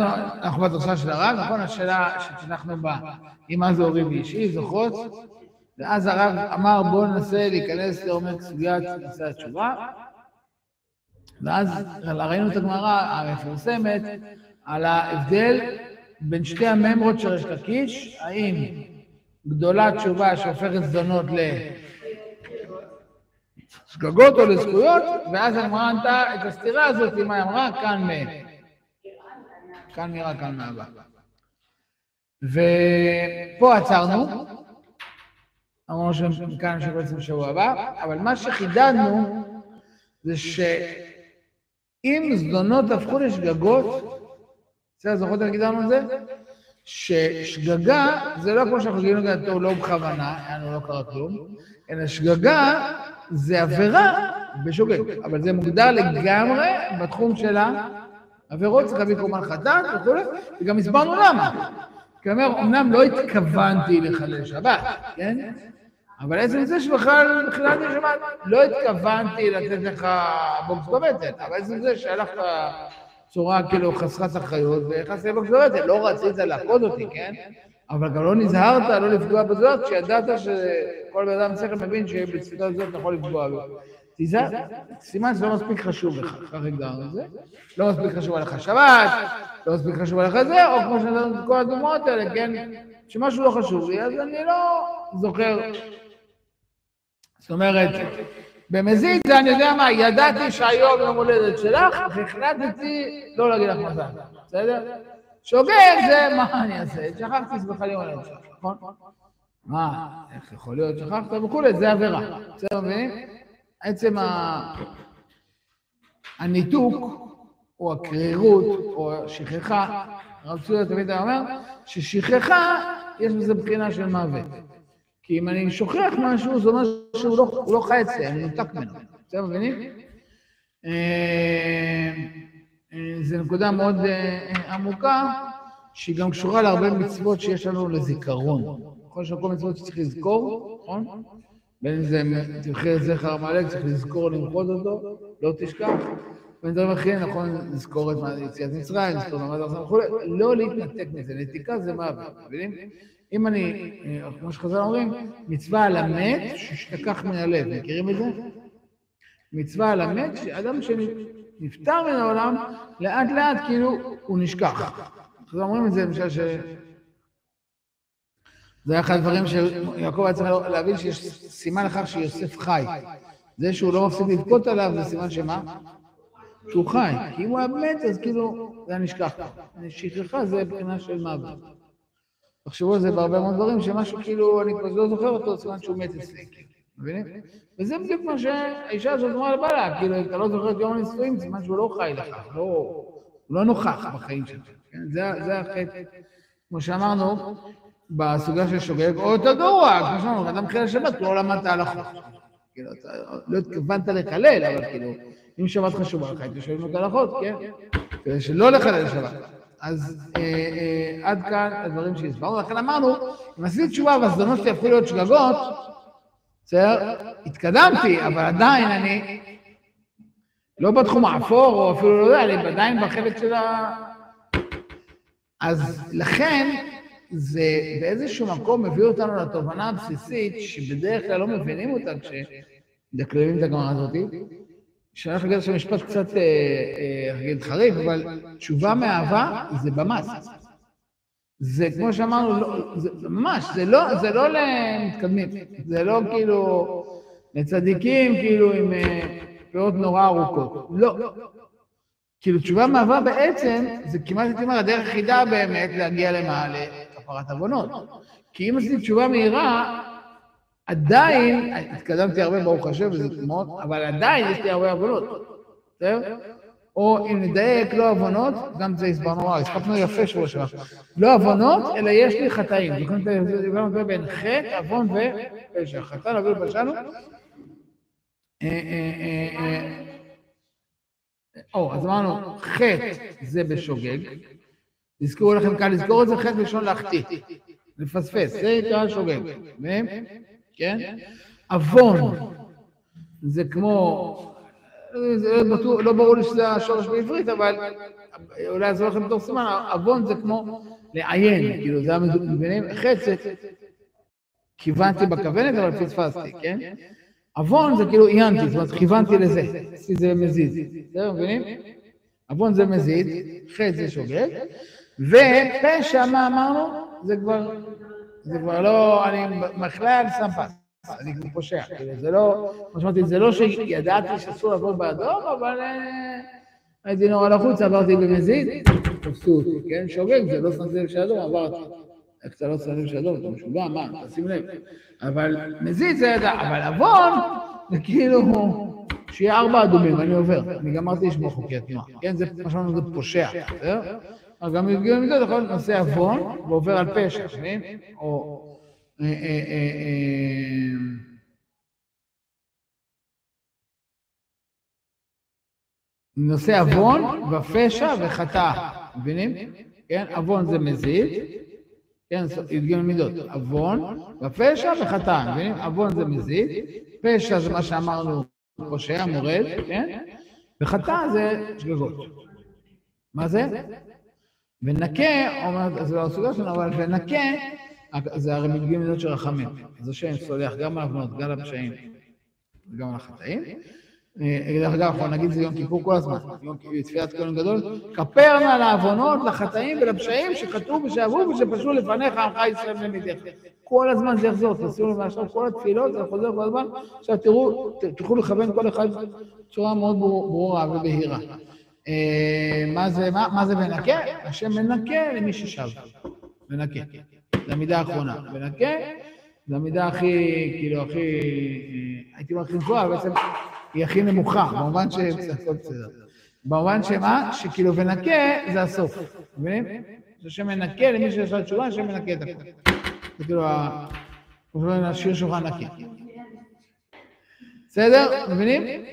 אנחנו, אנחנו בדרשה של הרב, נכון? השאלה שצנחנו בה, היא מה זה הורים ואישי, זוכרות? ואז הרב אמר, בואו ננסה להיכנס לעומק סוגיית נושא התשובה. ואז ראינו את הגמרא המפורסמת על ההבדל בין שתי הממרות של ריש לקיש, האם גדולה תשובה שהופכת זדונות לשגגות או לזכויות, ואז הגמרא ענתה את הסתירה הזאת, מה היא אמרה? כאן מ... כאן נראה, כאן מהבא. ופה עצרנו, אמרנו שכאן נמשיך בעצם בשבוע הבא, אבל מה שחידדנו זה שאם זדונות הפכו לשגגות, בסדר, זוכרות איך גידרנו את זה? ששגגה זה לא כמו שאנחנו גילינו את זה לא בכוונה, יענו לא קרה כלום, אלא שגגה זה עבירה בשוגג, אבל זה מוגדר לגמרי בתחום של העבירות, צריך להביא קורבן חטאת וכו', וגם הסברנו למה. כי אומר, אמנם לא התכוונתי לחלל שבת, כן? אבל עצם זה שבכלל חיללתי שבת, לא התכוונתי לתת לך בוקס בבטן, אבל עצם זה שהלכת בצורה כאילו חסרת אחריות ונכנסת לבוקס בבטן, לא רצית לעקוד אותי, כן? אבל גם לא נזהרת לא לפגוע בזאת, כשידעת שכל בן אדם שכל מבין שבתפילה הזאת אתה יכול לפגוע בו. תיזהר, סימן שזה לא מספיק חשוב לך, כך הגדרנו את. לא מספיק חשוב עליך שבת, לא מספיק חשוב עליך זה, או כמו שנתנו את כל הדוגמאות האלה, כן? שמשהו לא חשוב לי, אז אני לא זוכר. זאת אומרת, במזיד זה אני יודע מה, ידעתי שהיום יום הולדת שלך, והחלטתי לא להגיד לך מזל, בסדר? שוגג זה מה אני אעשה, שכחתי סליחה לי הולדת שלך, נכון? מה, איך יכול להיות שכחת וכולי, זה עבירה, בסדר מבינים? עצם הניתוק, או הקרירות, או השכחה, הרב צודק תמיד היה אומר, ששכחה, יש בזה בחינה של מוות. כי אם אני שוכח משהו, זה אומר שהוא לא, לא חי אצלי, אני נותק ממנו. אתם מבינים? זו נקודה מאוד עמוקה, שהיא גם קשורה להרבה מצוות שיש לנו לזיכרון. נכון שכל מצוות שצריך לזכור, נכון? בין אם זה תמחיר זכר עמלק, צריך לזכור למחות אותו, לא תשכח. בין דברים אחרים, נכון, לזכור את יציאת מצרים, לזכור את מעמד הרסן וכולי, לא להתנתק מזה, נתיקה זה מוות, מבינים? אם אני, כמו שחז"ל אומרים, מצווה על המת שישתכח מן הלב, מכירים את זה? מצווה על המת, שאדם שנפטר מן העולם, לאט לאט כאילו הוא נשכח. חז"ל אומרים את זה, למשל. זה אחד הדברים שיעקב היה צריך להבין שיש סימן לכך שיוסף חי. זה שהוא לא מפסיק לבכות עליו זה סימן שמה? שהוא חי. כי אם הוא היה מת, אז כאילו, זה היה נשכח. שכחה זה מבחינה של מוות. תחשבו על זה בהרבה מאוד דברים, שמשהו כאילו, אני כבר לא זוכר אותו, סימן שהוא מת אצלי. מבינים? וזה בדיוק מה שהאישה הזאת אמרה לבעלה, כאילו, אתה לא זוכר את יום הנישואים, סימן שהוא לא חי לך, לא, הוא לא נוכח בחיים שלך. כן? זה החטא. כמו שאמרנו, בסוגיה של שוגג, או יותר גרוע, כמו שאמרנו, אדם חילל שבת, לא למדת הלכות. כאילו, אתה לא התכוונת לקלל, אבל כאילו, אם שבת חשובה לך, הייתי שואלים את ההלכות, כן? כדי שלא לחלל שבת. אז עד כאן הדברים שהסברנו, לכן אמרנו, אם עשיתי תשובה והזדמנות שלי הפכו להיות שגגות, בסדר? התקדמתי, אבל עדיין אני לא בתחום האפור, או אפילו לא יודע, אני עדיין בחלק של ה... אז לכן, זה באיזשהו מקום מביא אותנו לתובנה הבסיסית, שבדרך כלל לא מבינים אותה כשמדקלמים את הגמרא הזאת, שאני הולך להגיד עכשיו משפט קצת, נגיד, חריף, אבל תשובה מאהבה זה במס. זה כמו שאמרנו, זה ממש, זה לא, זה לא למתקדמים, זה לא כאילו לצדיקים, כאילו עם פאות נורא ארוכות. לא. כאילו תשובה מאהבה בעצם, זה כמעט הייתי אומר, הדרך היחידה באמת להגיע למעלה. הפרת עוונות. כי אם עשיתי תשובה מהירה, עדיין, התקדמתי הרבה, ברוך השם, וזה מאוד, אבל עדיין יש לי הרבה עוונות. בסדר? או אם נדייק, לא עוונות, גם זה הסברנו, הספקנו יפה שבוע שעבר. לא עוונות, אלא יש לי חטאים. זה בין חטא, עוון ופשע. חטא נביא פשענו. או, אז אמרנו, חטא זה בשוגג. תזכרו לכם כאן, לזכור את זה חטא בלשון להחטיא, לפספס, זה נקרא שוגג, כן? עוון זה כמו זה לא, לא ברור לי שזה השורש בעברית, אבל אולי יעזור לכם בתור סימן, עוון זה כמו לעיין, כאילו, זה המבינים? חץ זה כיוונתי בכוונת, אבל פספסתי, כן? עוון זה כאילו עיינתי, זאת אומרת, כיוונתי לזה, עשיתי זה מזיד. בסדר, מבינים? עוון זה מזיד, חץ זה שוגג, ופשע, מה אמרנו? זה כבר, זה כבר לא, אני בכלל שם פס. אני פושע, כאילו, זה לא, כמו שאמרתי, זה לא שידעתי שאסור לעבור באדום, אבל אה, הייתי נורא לחוץ, עברתי במזיד, תפסו אותי, כן? שוגג, זה לא שמתי לב שאדום, עברתי. איך אתה לא שם לב שאדום, אתה משוגע, מה, תשים לב. אבל מזיד זה ידע, אבל עוון, זה כאילו, שיהיה ארבע אדומים, אני עובר. אני גמרתי לשמור חוקי התנועה, כן? זה מה שאמרנו, זה פושע, בסדר? אבל גם בגיל מידות יכול להיות נושא עוון, ועובר על פשע? או... אה, אה, אה, נושא עוון ופשע וחטא, מבינים? כן, עוון זה מזיד, כן, י"ג מידות, עוון ופשע וחטא, מבינים? עוון זה מזיד, פשע זה מה שאמרנו, פושע, מורד, כן? וחטא זה שגגות. מה זה? ונקה, אומרת, זה לא הסוגיה שלנו, אבל ונקה זה הרי מגיעים מידות של רחמים. אז השם סולח גם על עוונות, גם על הפשעים וגם על החטאים. אה, דרך אגב, אנחנו נגיד זה יום כיפור כל הזמן, יום תפילת כהן גדול, כפר נא לעוונות, לחטאים ולפשעים שחטאו ושעברו ושפשעו לפניך עמך ישראל במידיך. כל הזמן זה יחזור, תשימו לב עכשיו כל התפילות, זה חוזר כל הזמן. עכשיו תראו, תוכלו לכוון כל אחד בצורה מאוד ברורה ובהירה. אה, מה זה מנקה? השם מנקה למי ששב. מנקה. זה המידה האחרונה. ונקה, זה המידה הכי, כאילו, הכי, הייתי אומר הכי גבוהה, בעצם היא הכי נמוכה, במובן ש... במובן שמה? שכאילו ונקה זה הסוף, מבינים? זה שמנקה למי לו תשובה, שמנקה את הכול. זה כאילו, השיר שלך נקי. בסדר? מבינים?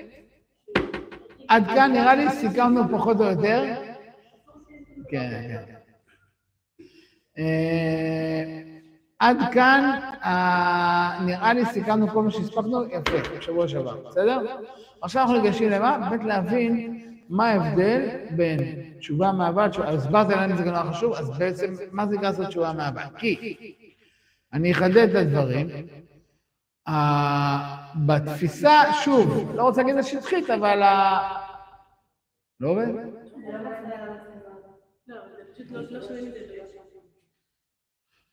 עד כאן נראה לי סיכמנו פחות או יותר. כן, כן. אה, עד כאן, אה, נראה לי סיכמנו כל מה שהספקנו, יפה, בשבוע שעבר, בסדר? עכשיו אנחנו ניגשים למה? באמת להבין מה ההבדל בין תשובה מהבא, הסברתי להם זה גם לא חשוב, אז בעצם, מה זה נקרא לעשות תשובה מהבא? כי, אני אחדד את הדברים, בתפיסה, שוב, לא רוצה להגיד את שטחית, אבל. לא עובד?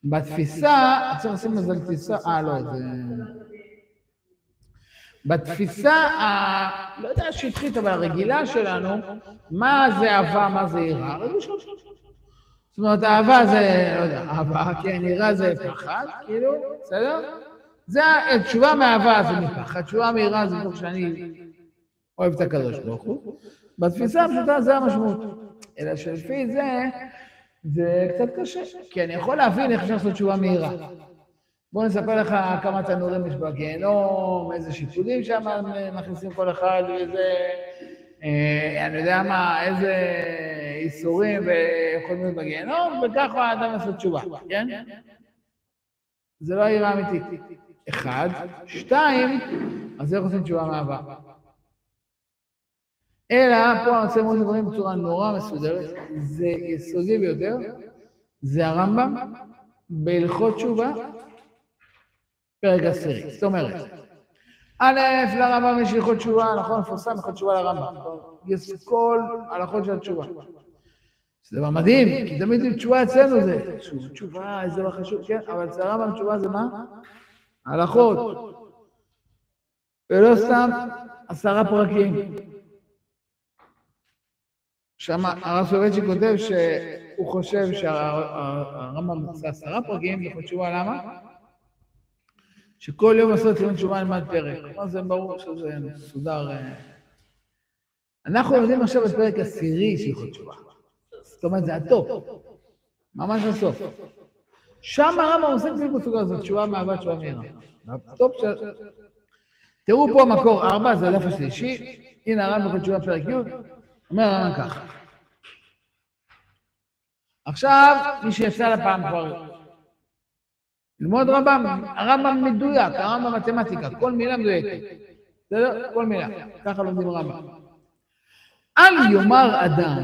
בתפיסה, צריך לשים לזה תפיסה, אה לא, זה... בתפיסה, ה... לא יודע שטחית, אבל הרגילה שלנו, מה זה אהבה, מה זה יראה? זאת אומרת, אהבה זה, לא יודע, אהבה, כן, יראה זה פחד, כאילו, בסדר? זה, תשובה מאהבה זה מפחד, תשובה מיראה זה כמו שאני אוהב את הקדוש ברוך הוא. בתפיסה הפשוטה זה המשמעות. אלא שלפי זה, זה קצת קשה, כי אני יכול להבין איך אפשר לעשות תשובה מהירה. בואו נספר לך כמה תנורים יש בגיהנום, איזה שיפודים שם מכניסים כל אחד, ואיזה, אה, אני יודע מה, איזה איסורים ויכולים להיות בגיהנום, וככה האדם לעשות תשובה, כן? זה לא העירה אמיתית. אחד. שתיים, אז איך עושים תשובה מהעבר? אלא פה אני רוצה ללמוד דברים בצורה נורא מסודרת, זה יסודי ביותר, זה הרמב"ם בהלכות תשובה, פרק עשירי. זאת אומרת, א', לרמב"ם יש הלכות תשובה, נכון, מפורסם הלכות תשובה לרמב"ם. יש כל הלכות של התשובה. זה דבר מדהים, כי תמיד תשובה אצלנו זה תשובה, איזה לא חשוב, כן, אבל אצל הרמב"ם תשובה זה מה? הלכות. ולא סתם עשרה פרקים. שם הרב סולובייצ'י כותב שהוא חושב שהרמב"ם עושה עשרה פרקים, יכול תשובה למה? שכל יום לעשרת ימי תשובה נלמד פרק. כלומר זה ברור שזה מסודר. אנחנו לומדים עכשיו את פרק עשירי של הלכות תשובה. זאת אומרת, זה הטופ. ממש הסוף. שם הרמב"ם עושה בדיוק בסוגיה הזאת, תשובה מאהבה, תשובה מיראה. תראו פה מקור ארבע, זה הדף השלישי. הנה הרמב"ם תשובה פרק י'. אומר הרמב"ם ככה. עכשיו, מי שיצא לפעם כבר ללמוד רמב"ם, הרמב"ם מדויק, הרמב"ם מתמטיקה, כל מילה מדויקת. בסדר? כל מילה. ככה לומדים רמב"ם. אל יאמר אדם,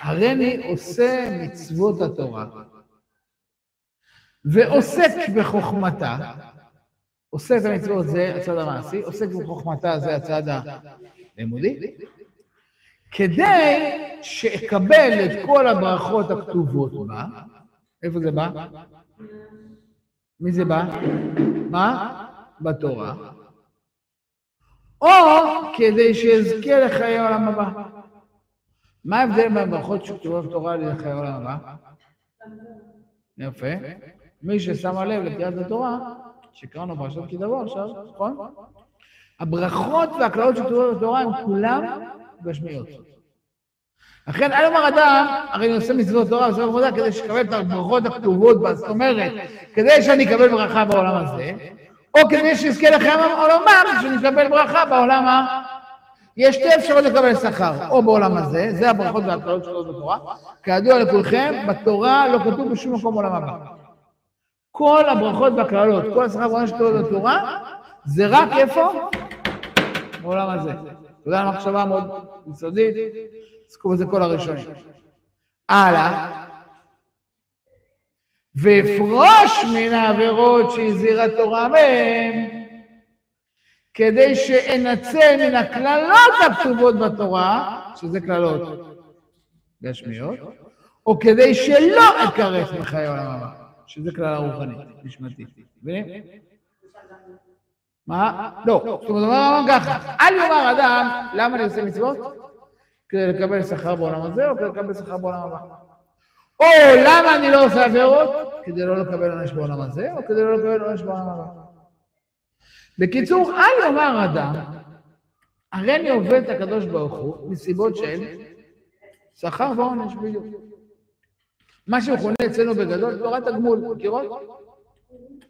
הריני עושה מצוות התורה, ועוסק בחוכמתה, עושה את המצוות זה הצד המעשי, עוסק בחוכמתה זה הצד הלימודי, כדי שאקבל את כל הברכות הכתובות בה, איפה זה בא? מי זה בא? מה? בתורה. או כדי שאזכה לחיי העולם הבא. מה ההבדל בין הברכות שכתובות בתורה לחיי העולם הבא? יפה. מי ששמה לב לקריאת התורה, שקראנו פרשת כי תבוא עכשיו, נכון? הברכות והקללות שכתובות בתורה הם כולם גשמיות. לכן אל יאמר אדם, הרי אני עושה מצוות תורה ועושה עבודה כדי שיקבל את הברכות הכתובות זאת אומרת, כדי שאני אקבל ברכה בעולם הזה, או כדי שיזכה הבא, שאני אקבל ברכה בעולם ה... יש שתי אפשרויות לקבל שכר, או בעולם הזה, זה הברכות והקללות שלו בתורה, כידוע לכולכם, בתורה לא כתוב בשום מקום בעולם הבא. כל הברכות והקללות, כל השכר בעולם שלו בתורה, זה רק איפה? בעולם הזה. אתה יודע, מחשבה מאוד יסודית, עסקו בזה כל הראשונים. הלאה. ואפרוש מן העבירות שהזהירה תורה מהם, כדי שאנצל מן הקללות הכתובות בתורה, שזה קללות גשמיות, או כדי שלא אכרס מחיי העולם הבא, שזה כלל הרוחנית, נשמתית. מבינים? מה? לא, זאת אומרת, אומר ככה, אל יאמר אדם, למה אני עושה מצוות? כדי לקבל שכר בעולם הזה, או כדי לקבל שכר בעולם הבא. או למה אני לא עושה עבירות? כדי לא לקבל עונש בעולם הזה, או כדי לא לקבל עונש בעולם הבא. בקיצור, אל יאמר אדם, הרי אני עובד את הקדוש ברוך הוא מסיבות של שכר ועונש בדיוק. מה שמכונה אצלנו בגדול, תורת הגמול, מכירות?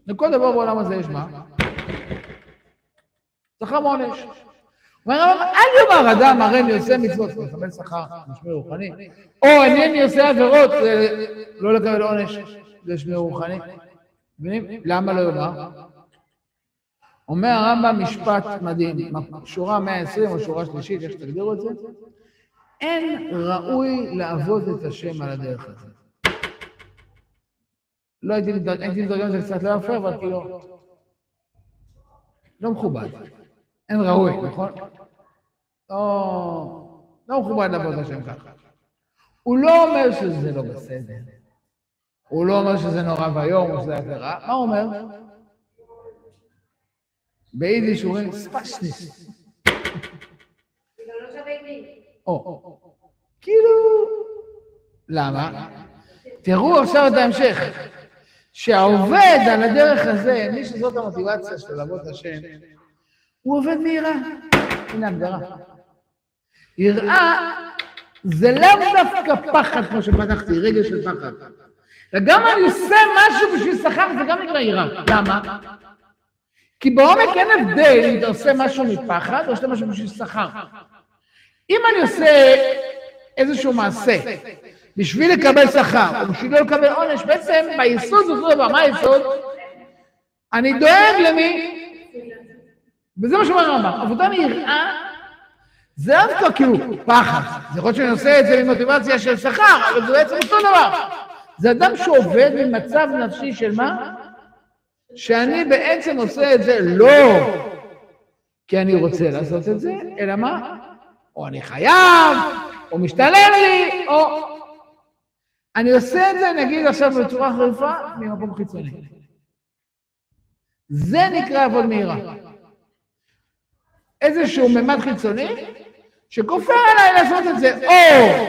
לכל דבר בעולם הזה יש מה? שכר ועונש. אומר הרב, אל יאמר אדם, הרי אני עושה מצוות, לקבל שכר, לשמי רוחני, או אינני עושה עבירות, לא לקבל עונש, לשמי רוחני. מבינים? למה לא יאמר? אומר הרמב"ם משפט מדהים, שורה 120 או שורה שלישית, איך שתגדירו את זה, אין ראוי לעבוד את השם על הדרך הזאת. לא הייתי מתרגם את זה קצת לא יפה, אבל כאילו, לא מכובד. אין ראוי, נכון? לא, לא מכובד לעבוד השם ככה. הוא לא אומר שזה לא בסדר. הוא לא אומר שזה נורא ואיום או שזה עבירה. מה הוא אומר? ביידיש הוא אומר ספשניס. כאילו, למה? תראו עכשיו את ההמשך. שהעובד על הדרך הזה, מי שזאת המוטיבציה שלו לעבוד השם, הוא עובד מיראה. הנה הגדרה. יראה זה לאו דווקא פחד, כמו שפתחתי, רגע של פחד. וגם אני עושה משהו בשביל שכר, זה גם נקרא יראה. למה? כי בעומק אין הבדל אם אתה עושה משהו מפחד או שאתה משהו בשביל שכר. אם אני עושה איזשהו מעשה בשביל לקבל שכר או בשביל לא לקבל עונש, בעצם ביסוד זה אותו דבר. מה היסוד? אני דואג למי? וזה מה שאומר הרמב"ם. עבודה מיראה זה דווקא כאילו פחד. זה יכול להיות שאני עושה את זה ממוטיבציה של שכר, אבל זה בעצם אותו דבר. זה אדם שעובד ממצב נפשי של מה? שאני בעצם עושה את זה לא כי אני רוצה לעשות את זה, אלא מה? או אני חייב, או משתלם לי, או... אני עושה את זה, נגיד עכשיו בצורה חריפה, ממקום חיצוני. זה נקרא עבוד מהירה. איזשהו ממד חיצוני, שכופה עליי לעשות את זה, או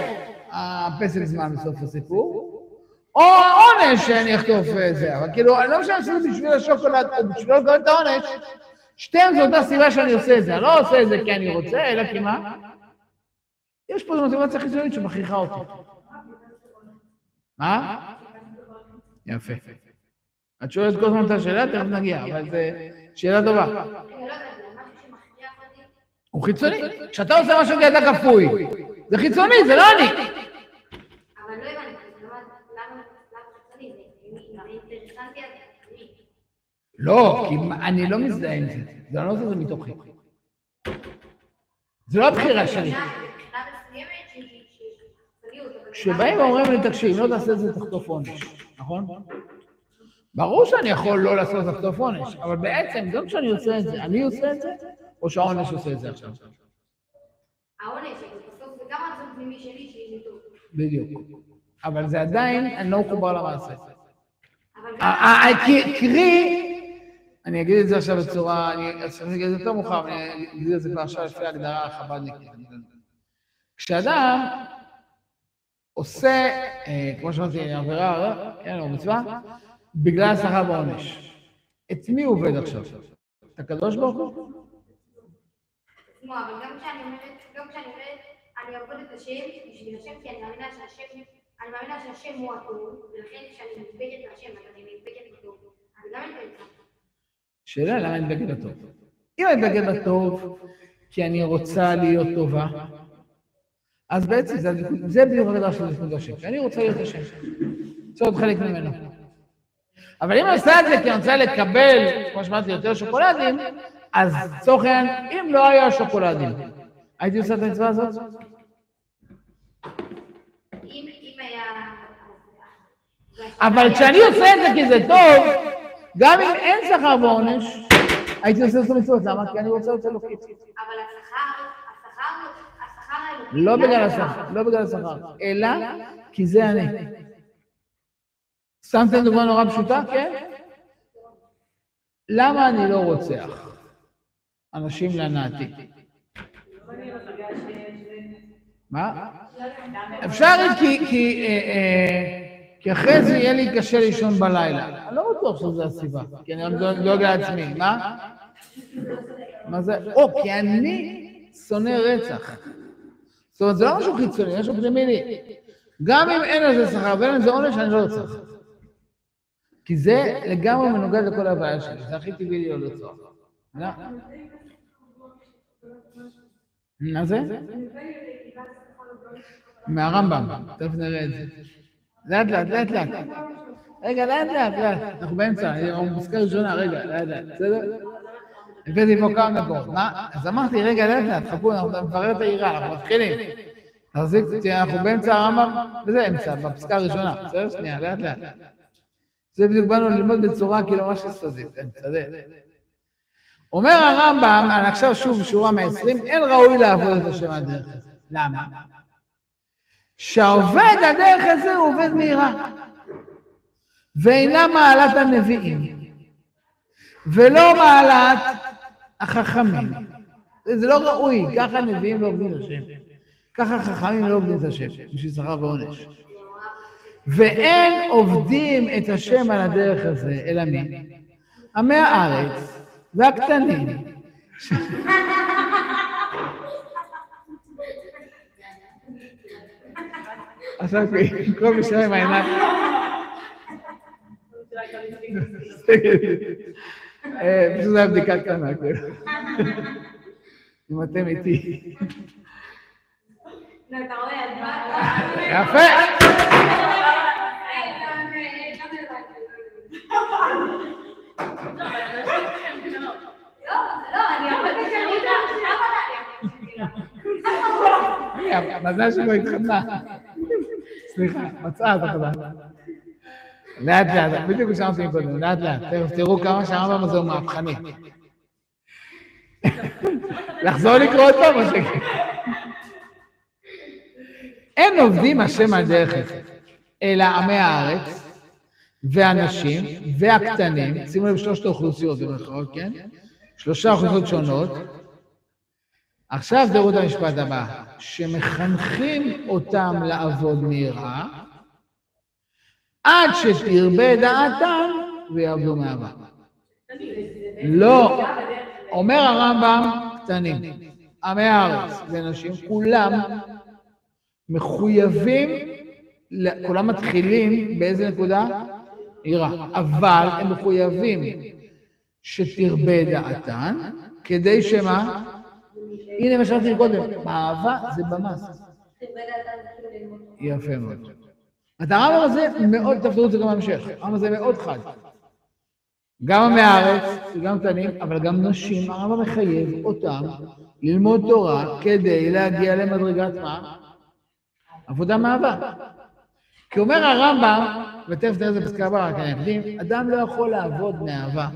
הפסק זמן בסוף הסיפור, או העונש שאני אחטוף זה, אבל כאילו, אני לא משנה לעשות את זה בשביל השוקולד, בשביל לא לקבל את העונש, שתיהן זו אותה סיבה שאני עושה את זה, אני לא עושה את זה כי אני רוצה, אלא כי מה? יש פה מוטיבציה חיצונית שמכריחה אותי. מה? יפה. את שואלת כל הזמן את השאלה, תכף נגיע, אבל זו שאלה טובה. הוא חיצוני. כשאתה עושה משהו כידע כפוי, זה חיצוני, זה לא אני. לא, כי אני לא מזדהה עם זה. זה לא עושה זה מתוכי. זה לא הבחירה שלי. כשבאים ואומרים לי, תקשיב, אם לא תעשה את זה, תחטוף עונש, נכון? ברור שאני יכול לא לעשות לחטוף עונש, אבל בעצם, גם כשאני עושה את זה, אני עושה את זה, או שהעונש עושה את זה עכשיו? העונש, בסוף זה גם רצון פנימי שלי שהיא טוב. בדיוק. אבל זה עדיין, אני לא מחובר למעשה. קרי, אני אגיד את זה עכשיו בצורה, אני אגיד את זה יותר מאוחר, אני אגיד את זה כבר עכשיו לפי ההגדרה החב"דניקית. כשאדם עושה, אה, כמו שאמרתי, עבירה, כן, או מצווה, בגלל השכר בעונש. את מי הוא עובד עכשיו? את הקדוש ברוך הוא? עצמו, אבל גם כשאני אומרת, גם כשאני אומרת, אני אעבוד את השם בשביל השם, כי אני מאמינה שהשם, אני מאמינה שהשם הוא הטוב, ולכן כשאני נדבקת להשם, אז אני נדבקת בטוב. אני גם נדבקת בטוב. שאלה למה אני מתבגד בטוב. אם אני מתבגד בטוב כי אני רוצה להיות טובה, אז בעצם זה, זה בדיוק הגדרה של זכות השם, כי אני רוצה להיות השם, רוצה להיות חלק ממנו. אבל אם אני עושה את זה כי אני רוצה לקבל, כמו שאמרתי, יותר שוקולדים, אז לצורך העניין, אם לא היה שוקולדים, הייתי עושה את המצווה הזאת? אבל כשאני עושה את זה כי זה טוב, גם אם אין שכר בעונש, הייתי עושה את המצוות. למה? כי אני רוצה להיות אלוקית. אבל השכר, השכר, השכר האלוקי... לא בגלל השכר, לא בגלל השכר, אלא כי זה אני. שמתם דוגמה נורא פשוטה, כן? למה אני לא רוצח אנשים להנאתי? מה? אפשר כי, אה, אה, כי אחרי זה יהיה לי קשה לישון בלילה. אני לא בטוח שזו הסיבה, כי אני דואג דואג לעצמי. מה? מה זה? או, כי אני שונא רצח. זאת אומרת, זה לא משהו חיצוני, זה משהו פנימי. גם אם אין על זה שכר ואין על זה עונש, אני לא ארצח. כי זה לגמרי מנוגד לכל הבעיה שלי, זה הכי טבעי לי לא לרצוח. מה זה? מהרמב"ם, תכף נראה את זה. לאט לאט, לאט לאט. רגע, לאט לאט, לאט. אנחנו באמצע, אנחנו בפסקה ראשונה, רגע, לאט לאט, בסדר? הבאתי פה כמה מקומות. מה? אז אמרתי, רגע, לאט לאט, חכו, אנחנו נברר את העירה, אנחנו מתחילים. תחזיק, אנחנו באמצע הרמב"ם, וזה אמצע, בפסקה הראשונה, בסדר? שנייה, לאט לאט. זה בדיוק באנו ללמוד בצורה כאילו ממש יסודית, בסדר. אומר הרמב"ם, אני עכשיו שוב בשורה מ-20, אין ראוי לעבוד את השם הדרך הזה. למה? שהעובד הדרך הזה הוא עובד מהירה, ואינה מעלת הנביאים, ולא מעלת החכמים. זה לא ראוי, ככה נביאים לא עובדים את השם. ככה חכמים לא עובדים את השם, בשביל שכר ועונש. ואין עובדים את השם על הדרך הזה, אלא מי? עמי הארץ והקטנים. עכשיו כל מי שלם עם העיניים. אה, פשוט זו הייתה בדיקה קטנה, כאילו. אם לא. המזל שלו התחתנה. סליחה, מצאה את החזרה. לאט לאט, בדיוק שאמרתי קודם, לאט לאט. תכף תראו כמה שהרמב"ם הזה הוא מהפכני. לחזור לקרוא עוד פעם ש... אין עובדים השם על דרך אלא עמי הארץ, והנשים, והקטנים, שימו לב שלושת האוכלוסיות במירכאות, כן? שלושה אוכלוסיות שונות. עכשיו את המשפט הבא, שמחנכים אותם לעבוד מהירה, עד שתרבה דעתם ויעבדו מאהבה. לא, אומר הרמב"ם, קטנים, עמי הארץ ונשים, כולם מחויבים, כולם מתחילים באיזה נקודה? עירה, אבל הם מחויבים שתרבה דעתן, כדי שמה? הנה מה שאמרתי קודם, אהבה זה במס. יפה מאוד. את הרמב"ם הזה מאוד, תפתרו את זה גם בהמשך, הרמב"ם הזה מאוד חד. גם עמי הארץ וגם קטנים, אבל גם נשים, הרמב"ם מחייב אותם ללמוד תורה כדי להגיע למדרגת מה? עבודה מאהבה. כי אומר הרמב"ם, ותכף תראה את זה בפסקה הבאה, רק אני אקדים, אדם לא יכול לעבוד מאהבה.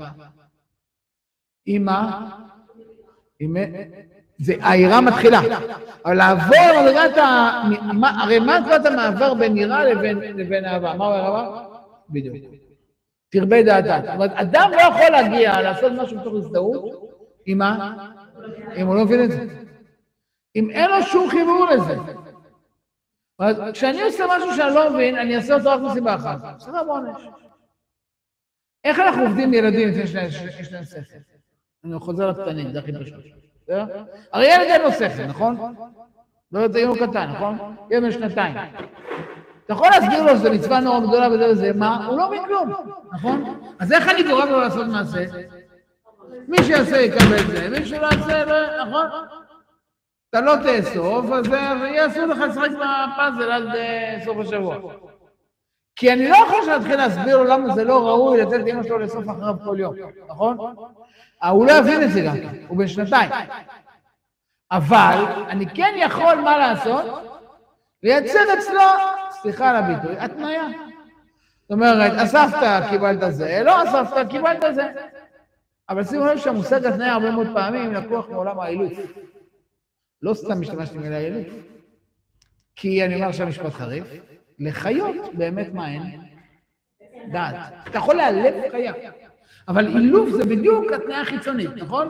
עם... זה, העירה מתחילה. אבל לעבור הרי מה נקודת המעבר בין יראה לבין, אהבה? מה אומר הרמב"ם? בדיוק. תרבה דעתה. זאת אומרת, אדם לא יכול להגיע, לעשות משהו מתוך הזדהות, עם מה? אם הוא לא מבין את זה. אם אין לו שום חיבור לזה. כשאני עושה משהו שאני לא מבין, אני אעשה אותו רק מסיבה אחת. בסדר, בעונש. איך אנחנו עובדים ילדים לפני שיש להם- שכל? אני חוזר לקטנים, זה הכי פשוט. הרי ילד אין לו שכל, נכון? לא יודע, אם הוא קטן, נכון? ילד בן שנתיים. אתה יכול להסביר לו שזו מצווה נורא גדולה וזה וזה, מה? הוא לא מבין כלום, נכון? אז איך אני גורם לו לעשות מעשה? מי שיעשה יקבל זה, מי שלא יעשה, לא, נכון? אתה לא תאסוף, אז אה, יעשו לך לשחק בפאזל עד אה, סוף השבוע. כי אני לא יכול שנתחיל להסביר לו למה זה לא ראוי לתת לאמא שלו לאסוף אחריו כל יום, נכון? אה, הוא לא יבין את זה גם, הוא בן שנתיים. אבל אני כן יכול, מה לעשות? לייצר אצלו, סליחה על הביטוי, התניה. זאת אומרת, אספת, קיבלת זה, לא אספת, קיבלת זה. אבל שימו לב שהמושג התניה הרבה מאוד פעמים לקוח מעולם האילוף. לא סתם השתמשתי במילה אילוף, כי אני אומר עכשיו משפט חריף, לחיות באמת מה אין? דעת. אתה יכול לאלף חיה, אבל אילוף זה בדיוק התניה החיצונית, נכון?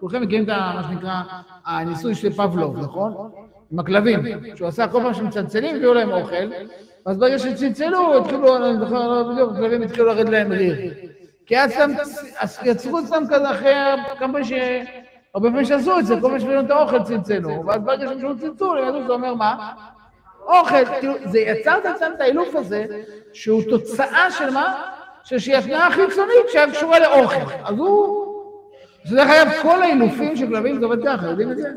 כולכם מכירים את מה שנקרא הניסוי של פבלוב, נכון? עם הכלבים, שהוא עשה כל פעם שמצלצלים, הביאו להם אוכל, אז ברגע שצלצלו, התחילו, אני זוכר, לא בדיוק, הכלבים התחילו לרדת להם ריר. כי אז יצרו אצלם כזה אחרי כמה ש... הרבה פעמים שעשו את זה, כל פעם שהביאו את האוכל צלצלו, ואז ברגע שהם שמעו צלצול, הם ידעו שזה אומר מה? אוכל, כאילו, זה יצר את עצמם את האילוף הזה, שהוא תוצאה של מה? של שהיא התנועה חיצונית שהיה קשורה לאוכל. אז הוא... שדרך אגב, כל האילופים של כלבים זה עובד ככה, יודעים את זה?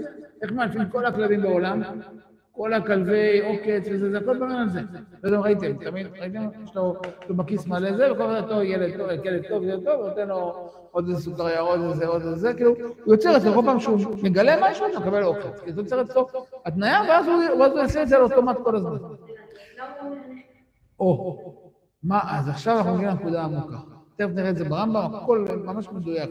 איך מאלפים כל הכלבים בעולם? כל הכלבי עוקץ וזה, זה הכל בגלל זה. לא יודע ראיתם, תמיד ראיתם? יש לו בכיס מלא זה, וכל הזמן טוב, ילד טוב, ילד טוב, ילד טוב, ונותן לו עוד איזה סוכריה, עוד איזה, עוד איזה, כאילו, הוא יוצר אצלו, כל פעם שהוא מגלה משהו, אתה מקבל עוקץ. כי זה יוצר אצלו התניה, הוא ואז הוא יעשה את זה על אוטומט כל הזמן. או, מה, אז עכשיו אנחנו מגיעים לנקודה עמוקה. תכף נראה את זה ברמב"ם, הכל ממש מדויק.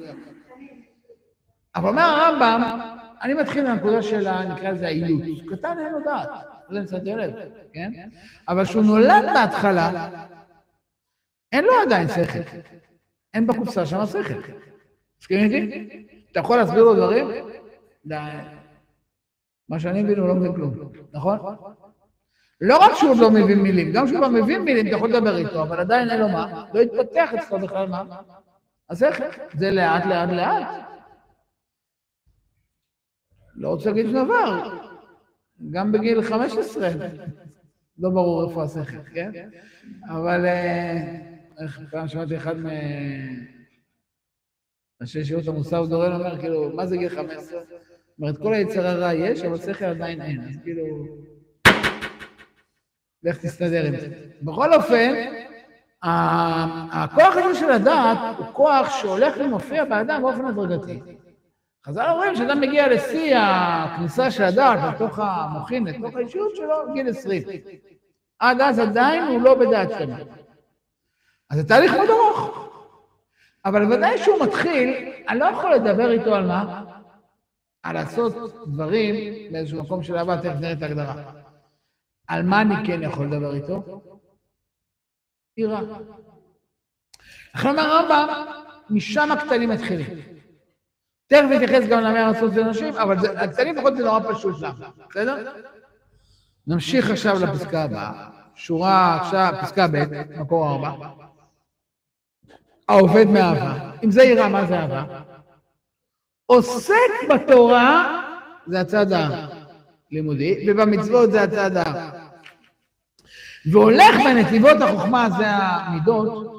אבל אומר הרמב"ם, אני מתחיל מהנקודה של, נקרא לזה האילוץ. קטן אין לו דעת, זה קצת ילד, כן? אבל כשהוא נולד בהתחלה, אין לו עדיין שכל. אין בקופסה שם שכל. מסכים איתי? אתה יכול להסביר לו דברים? מה שאני מבין הוא לא מבין כלום, נכון? לא רק שהוא לא מבין מילים, גם כשהוא כבר מבין מילים, אתה יכול לדבר איתו, אבל עדיין אין לו מה, לא התפתח אצלו בכלל מה. השכל, זה לאט לאט לאט. לא רוצה להגיד שום דבר, גם בגיל 15, לא ברור איפה השכל, כן? אבל אה, איך פעם שמעתי אחד מאנשי שירות המוסר ודורן אומר, כאילו, מה זה גיל 15? זאת אומרת, כל היצר הרע יש, אבל שכל עדיין אין, אז כאילו... לך תסתדר עם זה. בכל אופן, הכוח הזה של הדעת הוא כוח שהולך ומופיע באדם באופן הדרגתי. חז"ל אומרים שאדם מגיע לשיא הכניסה של הדעת לתוך המוחין, לתוך האישיות שלו, גיל 20. עד אז עדיין הוא לא בדעת שלמה. אז זה תהליך מאוד ארוך. אבל ודאי שהוא מתחיל, אני לא יכול לדבר איתו על מה? על לעשות דברים באיזשהו מקום של אהבה, תכף נראה את ההגדרה. על מה אני כן יכול לדבר איתו? יראה. לכן אומר הרמב"ם, משם הקטנים מתחילים. תכף נתייחס גם למאה ארצות ונשים, אבל הקטנים לפחות זה נורא פשוט למה, בסדר? נמשיך עכשיו לפסקה הבאה. שורה עכשיו, פסקה ב', מקור ארבע. העובד מאהבה. אם זה יראה, מה זה אהבה? עוסק בתורה, זה הצד הלימודי, ובמצוות זה הצד ה... והולך בנתיבות החוכמה, זה המידות,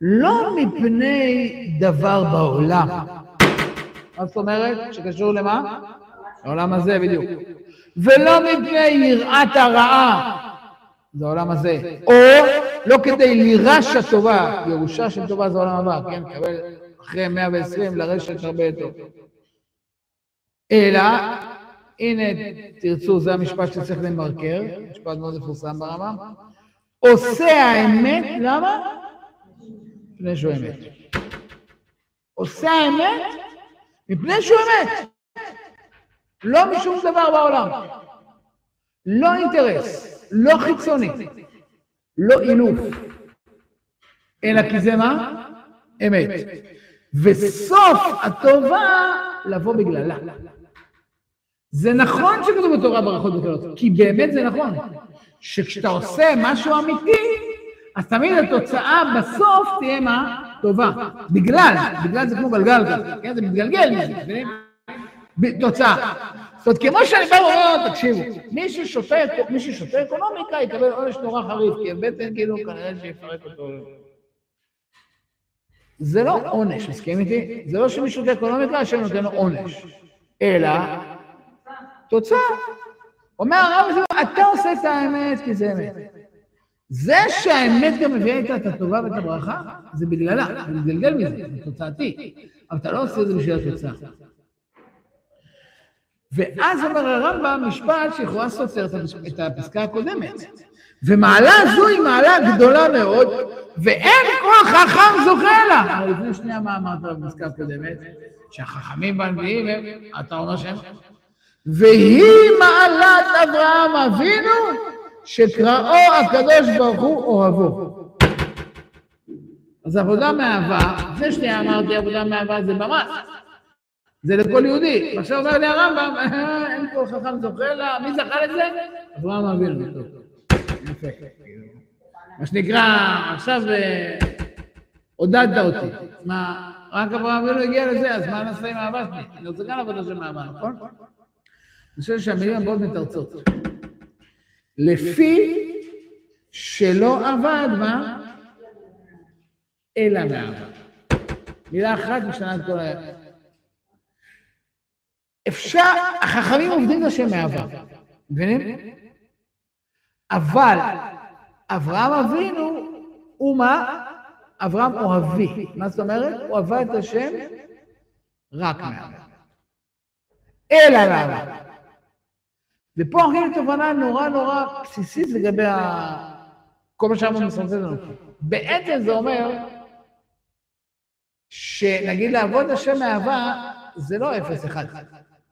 לא מפני דבר בעולם. מה זאת אומרת? שקשור למה? לעולם הזה בדיוק. ולא מפני יראת הרעה, זה העולם הזה. או לא כדי לירש הטובה, ירושה של טובה זה עולם הבא, כן? קבל אחרי 120 לרשת הרבה יותר. אלא, הנה תרצו, זה המשפט שצריך למרקר, משפט מאוד מפורסם ברמה. עושה האמת, למה? מפני שהוא אמת. עושה האמת מפני שהוא אמת. לא משום דבר בעולם. לא אינטרס, לא חיצוני, לא אילוף, אלא כי זה מה? אמת. וסוף הטובה לבוא בגללה. זה נכון שכתוב בתורה ברכות וקללות, כי באמת זה נכון, שכשאתה עושה משהו אמיתי, אז תמיד התוצאה בסוף תהיה מה? טובה. בגלל, בגלל זה כמו גלגל כן? זה מתגלגל מזה? תוצאה. זאת אומרת, כמו שאני בא ואומר, תקשיבו, מי ששותה אקונומיקה יקבל עונש נורא חריף, כי הבטן כאילו כנראה שיפרק אותו. זה לא עונש, מסכים איתי? זה לא שמי שותה אקונומיקה, השם נותן לו עונש, אלא תוצאה. אומר הרב, אתה עושה את האמת כי זה אמת. זה שהאמת גם מביאה איתה את הטובה ואת הברכה, זה בגללה, זה מתגלגל מזה, זה תוצאתי. אבל אתה לא עושה את זה בשביל התוצאה. ואז אומר הרמב"ם משפט שיכולה סותר את הפסקה הקודמת. ומעלה זו היא מעלה גדולה מאוד, ואין כל חכם זוכה לה. אבל לפני שנייה מה אמרת בפסקה הקודמת? שהחכמים והנביאים הם, אתה אומר שהם? והיא מעלת אברהם אבינו, שקראו הקדוש ברוך הוא אוהבו. אז עבודה מאהבה, לפני שנייה אמרתי עבודה מאהבה זה ממש. זה לכל יהודי. עכשיו אומר לי הרמב"ם, אין כל חכם זוכה לה, מי זכה לזה? אברהם אבינו. יפה. מה שנקרא, עכשיו אה, עודדת אותי. מה, רק אברהם אבינו הגיע לזה, אז מה נעשה עם האהבה שלי? אני רוצה גם עבודה של מאהבה, נכון? אני חושב שהמילים הבאות מתרצות. לפי שלא עבד, מה? אלא מאהבה. מילה אחת משנה את כל ה... אפשר, החכמים עובדים לשם מאהבה, מבינים? אבל אברהם אבינו הוא מה? אברהם אוהבי. מה זאת אומרת? הוא אהבה את השם רק מאהבה. אלא מאהבה. ופה הולכים לתובנה נורא נורא בסיסית לגבי ה... כל מה שאמרנו מסרטט לנו. בעצם זה אומר שנגיד לעבוד השם מאהבה זה לא אפס אחד.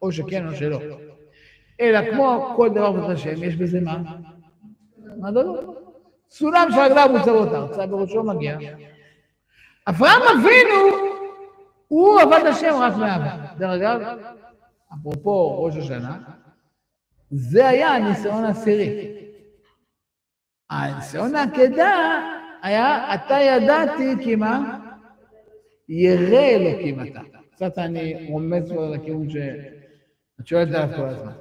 או שכן או שלא. אלא כמו כל דבר ברוך השם, יש בזה מה? מדדות. סולם של רגליו מוצבות ארצה, בראשו מגיע. אברהם אבינו, הוא עבד השם רק מאהבה. דרך אגב, אפרופו ראש השנה, זה היה הניסיון העשירי. הניסיון העקדה היה, אתה ידעתי כי מה? ירא אלוקים אתה. קצת אני רומז פה לכיוון ש... את שואלת עליו כל הזמן.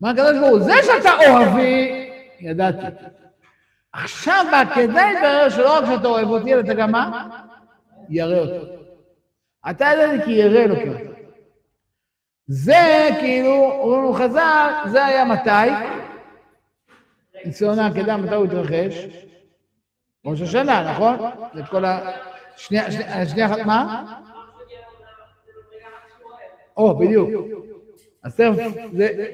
מה הקדוש ברוך הוא? זה שאתה אוהבי, ידעתי. עכשיו בעקדה יתברר שלא רק שאתה אוהב אותי, אלא אתה גם מה? ירא אותו. אתה ידעתי כי ירא אלוקים. זה כאילו, לנו חז"ל, זה היה מתי? ניסיון העקדה, מתי הוא התרחש? ראש השנה, נכון? זה כל ה... שנייה, שנייה אחת, מה? או, בדיוק. אז תכף,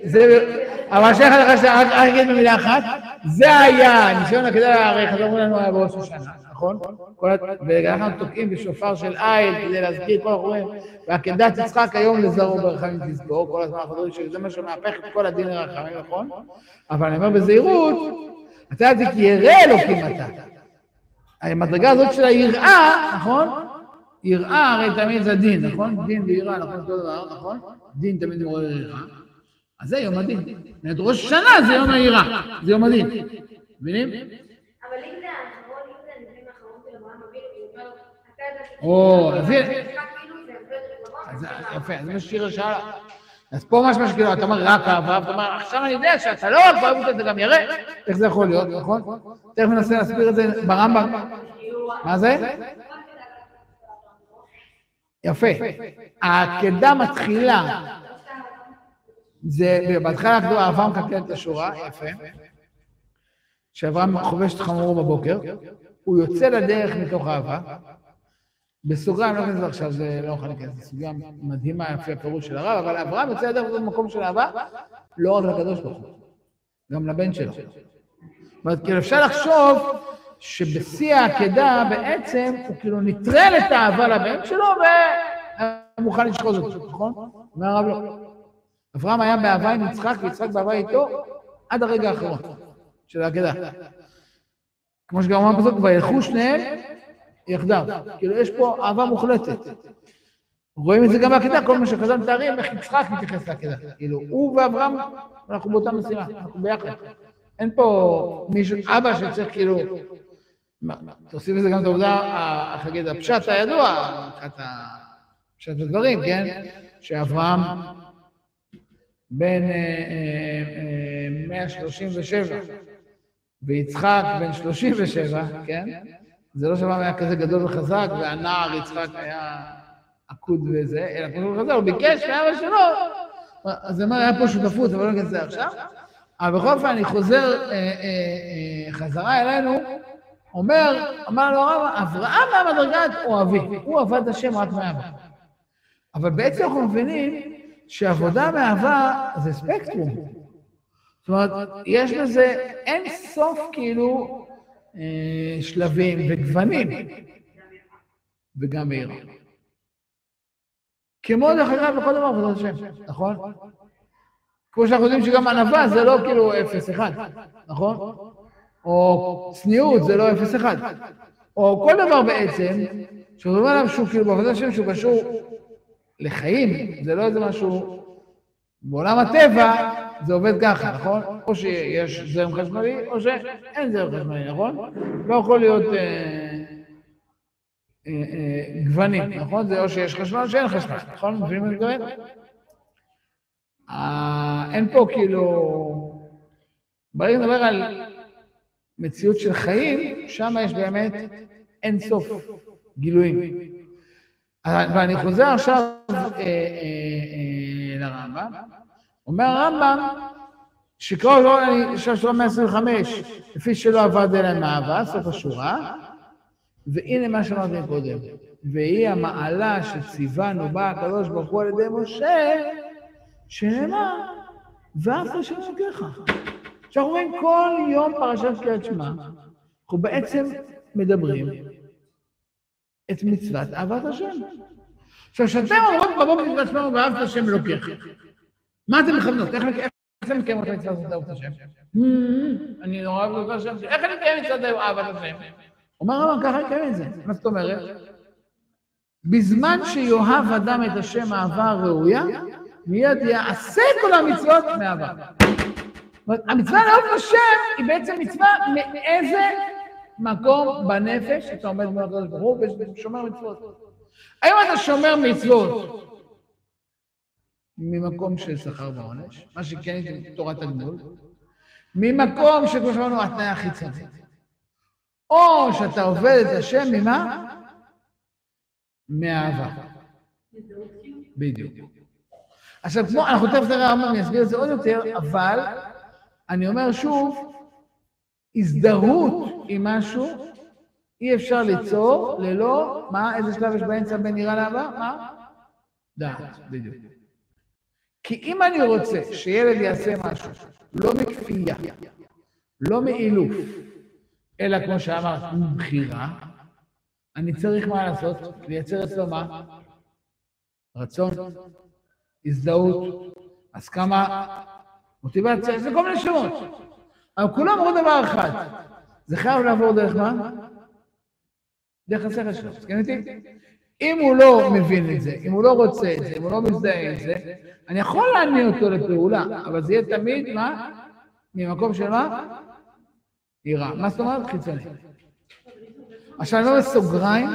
זה, אבל שייך לך, רק אגיד במילה אחת, זה היה, ניסיון הקדה, הרי חזרו לנו היה בראש השנה, נכון? ואנחנו תוקעים בשופר של איל כדי להזכיר כל החורים, ועקדת יצחק היום לזרעו ברחמים תזכור, כל הזמן אנחנו אומרים שזה מה שמהפך את כל הדין לרחמים, נכון? אבל אני אומר בזהירות, אתה יודע כי ירא אלוקים אתה. המדרגה הזאת של היראה, נכון? יראה הרי תמיד זה דין, נכון? דין ויראה, נכון? אותו דבר, נכון? דין תמיד מעורר יראה. אז זה יום הדין. ראש השנה זה יום היראה, זה יום הדין. מבינים? אבל אם זה האחרון, אם זה הנביאים האחרון של אברהם אבינו, או, אז יפה, אז מה ששירה שאלה. אז פה ממש שכאילו, אתה אומר רק אהבה, אתה אומר, עכשיו אני יודע שאתה לא רק אותו, אתה גם ירא. איך זה יכול להיות, נכון? תכף ננסה להסביר את זה ברמב"ם. מה זה? יפה. העקדה מתחילה, זה בהתחלה כתוב אהבה מקלקלת את השורה, יפה. שאברהם חובש את חמורו בבוקר, הוא יוצא לדרך מתוך אהבה. בסוגריים, לא ניכנס עכשיו, זה לא יכול להיכנס, זו סוגיה מדהימה לפי הפירוש של הרב, אבל אברהם יוצא לדרך במקום של אהבה, לא רק לקדוש ברוך הוא, גם לבן שלו. זאת אומרת, כאילו אפשר לחשוב שבשיא העקדה בעצם הוא כאילו נטרל את האהבה לבן שלו והיה מוכן לשחוז אותו, נכון? אומר הרב לא. אברהם היה באהבה עם יצחק ויצחק באהבה איתו עד הרגע האחרון של העקדה. כמו שגם אמר פסוק, וילכו שניהם יחדיו. כאילו יש פה אהבה מוחלטת. רואים את זה גם בעקדה, כל מה שחז"ל מתארים, איך יצחק מתייחס לעקדה. כאילו, הוא ואברהם, אנחנו באותה מסירה, אנחנו ביחד. אין פה מישהו, אבא שצריך כאילו... תוסיף לזה גם את העובדה, איך להגיד, הפשט הידוע, מבחינת הפשט בדברים, כן? שאברהם בן 137 ויצחק בן 37, כן? זה לא שאברהם היה כזה גדול וחזק, והנער יצחק היה עקוד וזה, אלא כמו שהוא חזר, הוא ביקש מאבא שלו, אז זה אומר, היה פה שותפות, אבל לא ניכנס לזה עכשיו. אבל בכל אופן, אני חוזר אה, אה, אה, חזרה אלינו, אומר, אמר לו הרב, אברהם היה מדרגת אוהבי, הוא עבד השם רק מאהבה. אבל בעצם אנחנו מבינים שעבודה מאהבה זה ספקטרום. זאת אומרת, יש לזה אין סוף כאילו שלבים וגוונים, וגם מהירה. כמו דרך אגב בכל דבר עבודת השם, נכון? כמו שאנחנו יודעים שגם ענווה זה לא כאילו 0-1, נכון? או צניעות זה לא 0-1. או כל דבר בעצם, שאומרים עליו שהוא כאילו בעבודת השם שהוא קשור לחיים, זה לא איזה משהו... בעולם הטבע זה עובד ככה, נכון? או שיש זרם חשמלי, או שאין זרם חשמלי, נכון? לא יכול להיות אה, אה, אה, גוונים, נכון? זה או שיש חשמל או שאין חשמל, נכון? מבינים מה אני? אין פה כאילו... ברגע לדבר על מציאות של חיים, שם יש באמת אין סוף גילויים. ואני חוזר עכשיו לרמב"ם, אומר הרמב"ם, לו, אני חושב שלו 125, לפי שלא עבד אלא מאהבה, סוף השורה, והנה מה שאמרתי קודם, והיא המעלה שציוונו בה הקדוש ברוך הוא על ידי משה, שנאמר, ואף השם אלוקיך. עכשיו רואים כל יום פרשת קריאת שמע, אנחנו בעצם מדברים את מצוות אהבת השם. עכשיו, כשאתם אומרות בבוקר קריאת שמע ואהבת השם אלוקיך, מה אתם מכוונות? איך אתם מקיימות את מצוות אהבת השם? אני נורא אוהב את השם, איך אני מקיים מצוות אהבת השם? אומר הרמב"ם, ככה נקיים את זה. מה זאת אומרת? בזמן שיאהב אדם את השם אהבה הראויה, מיד יעשה כל המצוות מאהבה. המצווה לאהוב השם היא בעצם מצווה מאיזה מקום בנפש אתה עומד מול הקדוש ברוך הוא ושומר מצוות. היום אתה שומר מצוות ממקום של שכר ועונש, מה שכן תורת הגמול, ממקום שכמו שאמרנו, התניה חיצונית. או שאתה עובד את השם ממה? מאהבה. בדיוק. עכשיו, כמו, אנחנו תכף נראה, אני אסביר את זה עוד יותר, אבל אני אומר שוב, הזדהות עם משהו אי אפשר ליצור ללא, מה, איזה שלב יש באמצע בין יראה לאהבה? מה? דעת, בדיוק. כי אם אני רוצה שילד יעשה משהו, לא מכפייה, לא מאילוף, אלא כמו שאמרת, מבחירה, אני צריך מה לעשות? לייצר אצלו מה? רצון, הזדהות, הסכמה, מוטיבציה, זה כל מיני שמות. אבל כולם אמרו דבר אחד, זה חייב לעבור דרך מה? דרך השכל שלו, מסכים איתי? אם הוא לא מבין את זה, אם הוא לא רוצה את זה, אם הוא לא מזדהה עם זה, אני יכול להניע אותו לפעולה, אבל זה יהיה תמיד, מה? ממקום של מה? יראה. מה זאת אומרת? חיצוני. עכשיו, אני אומר בסוגריים,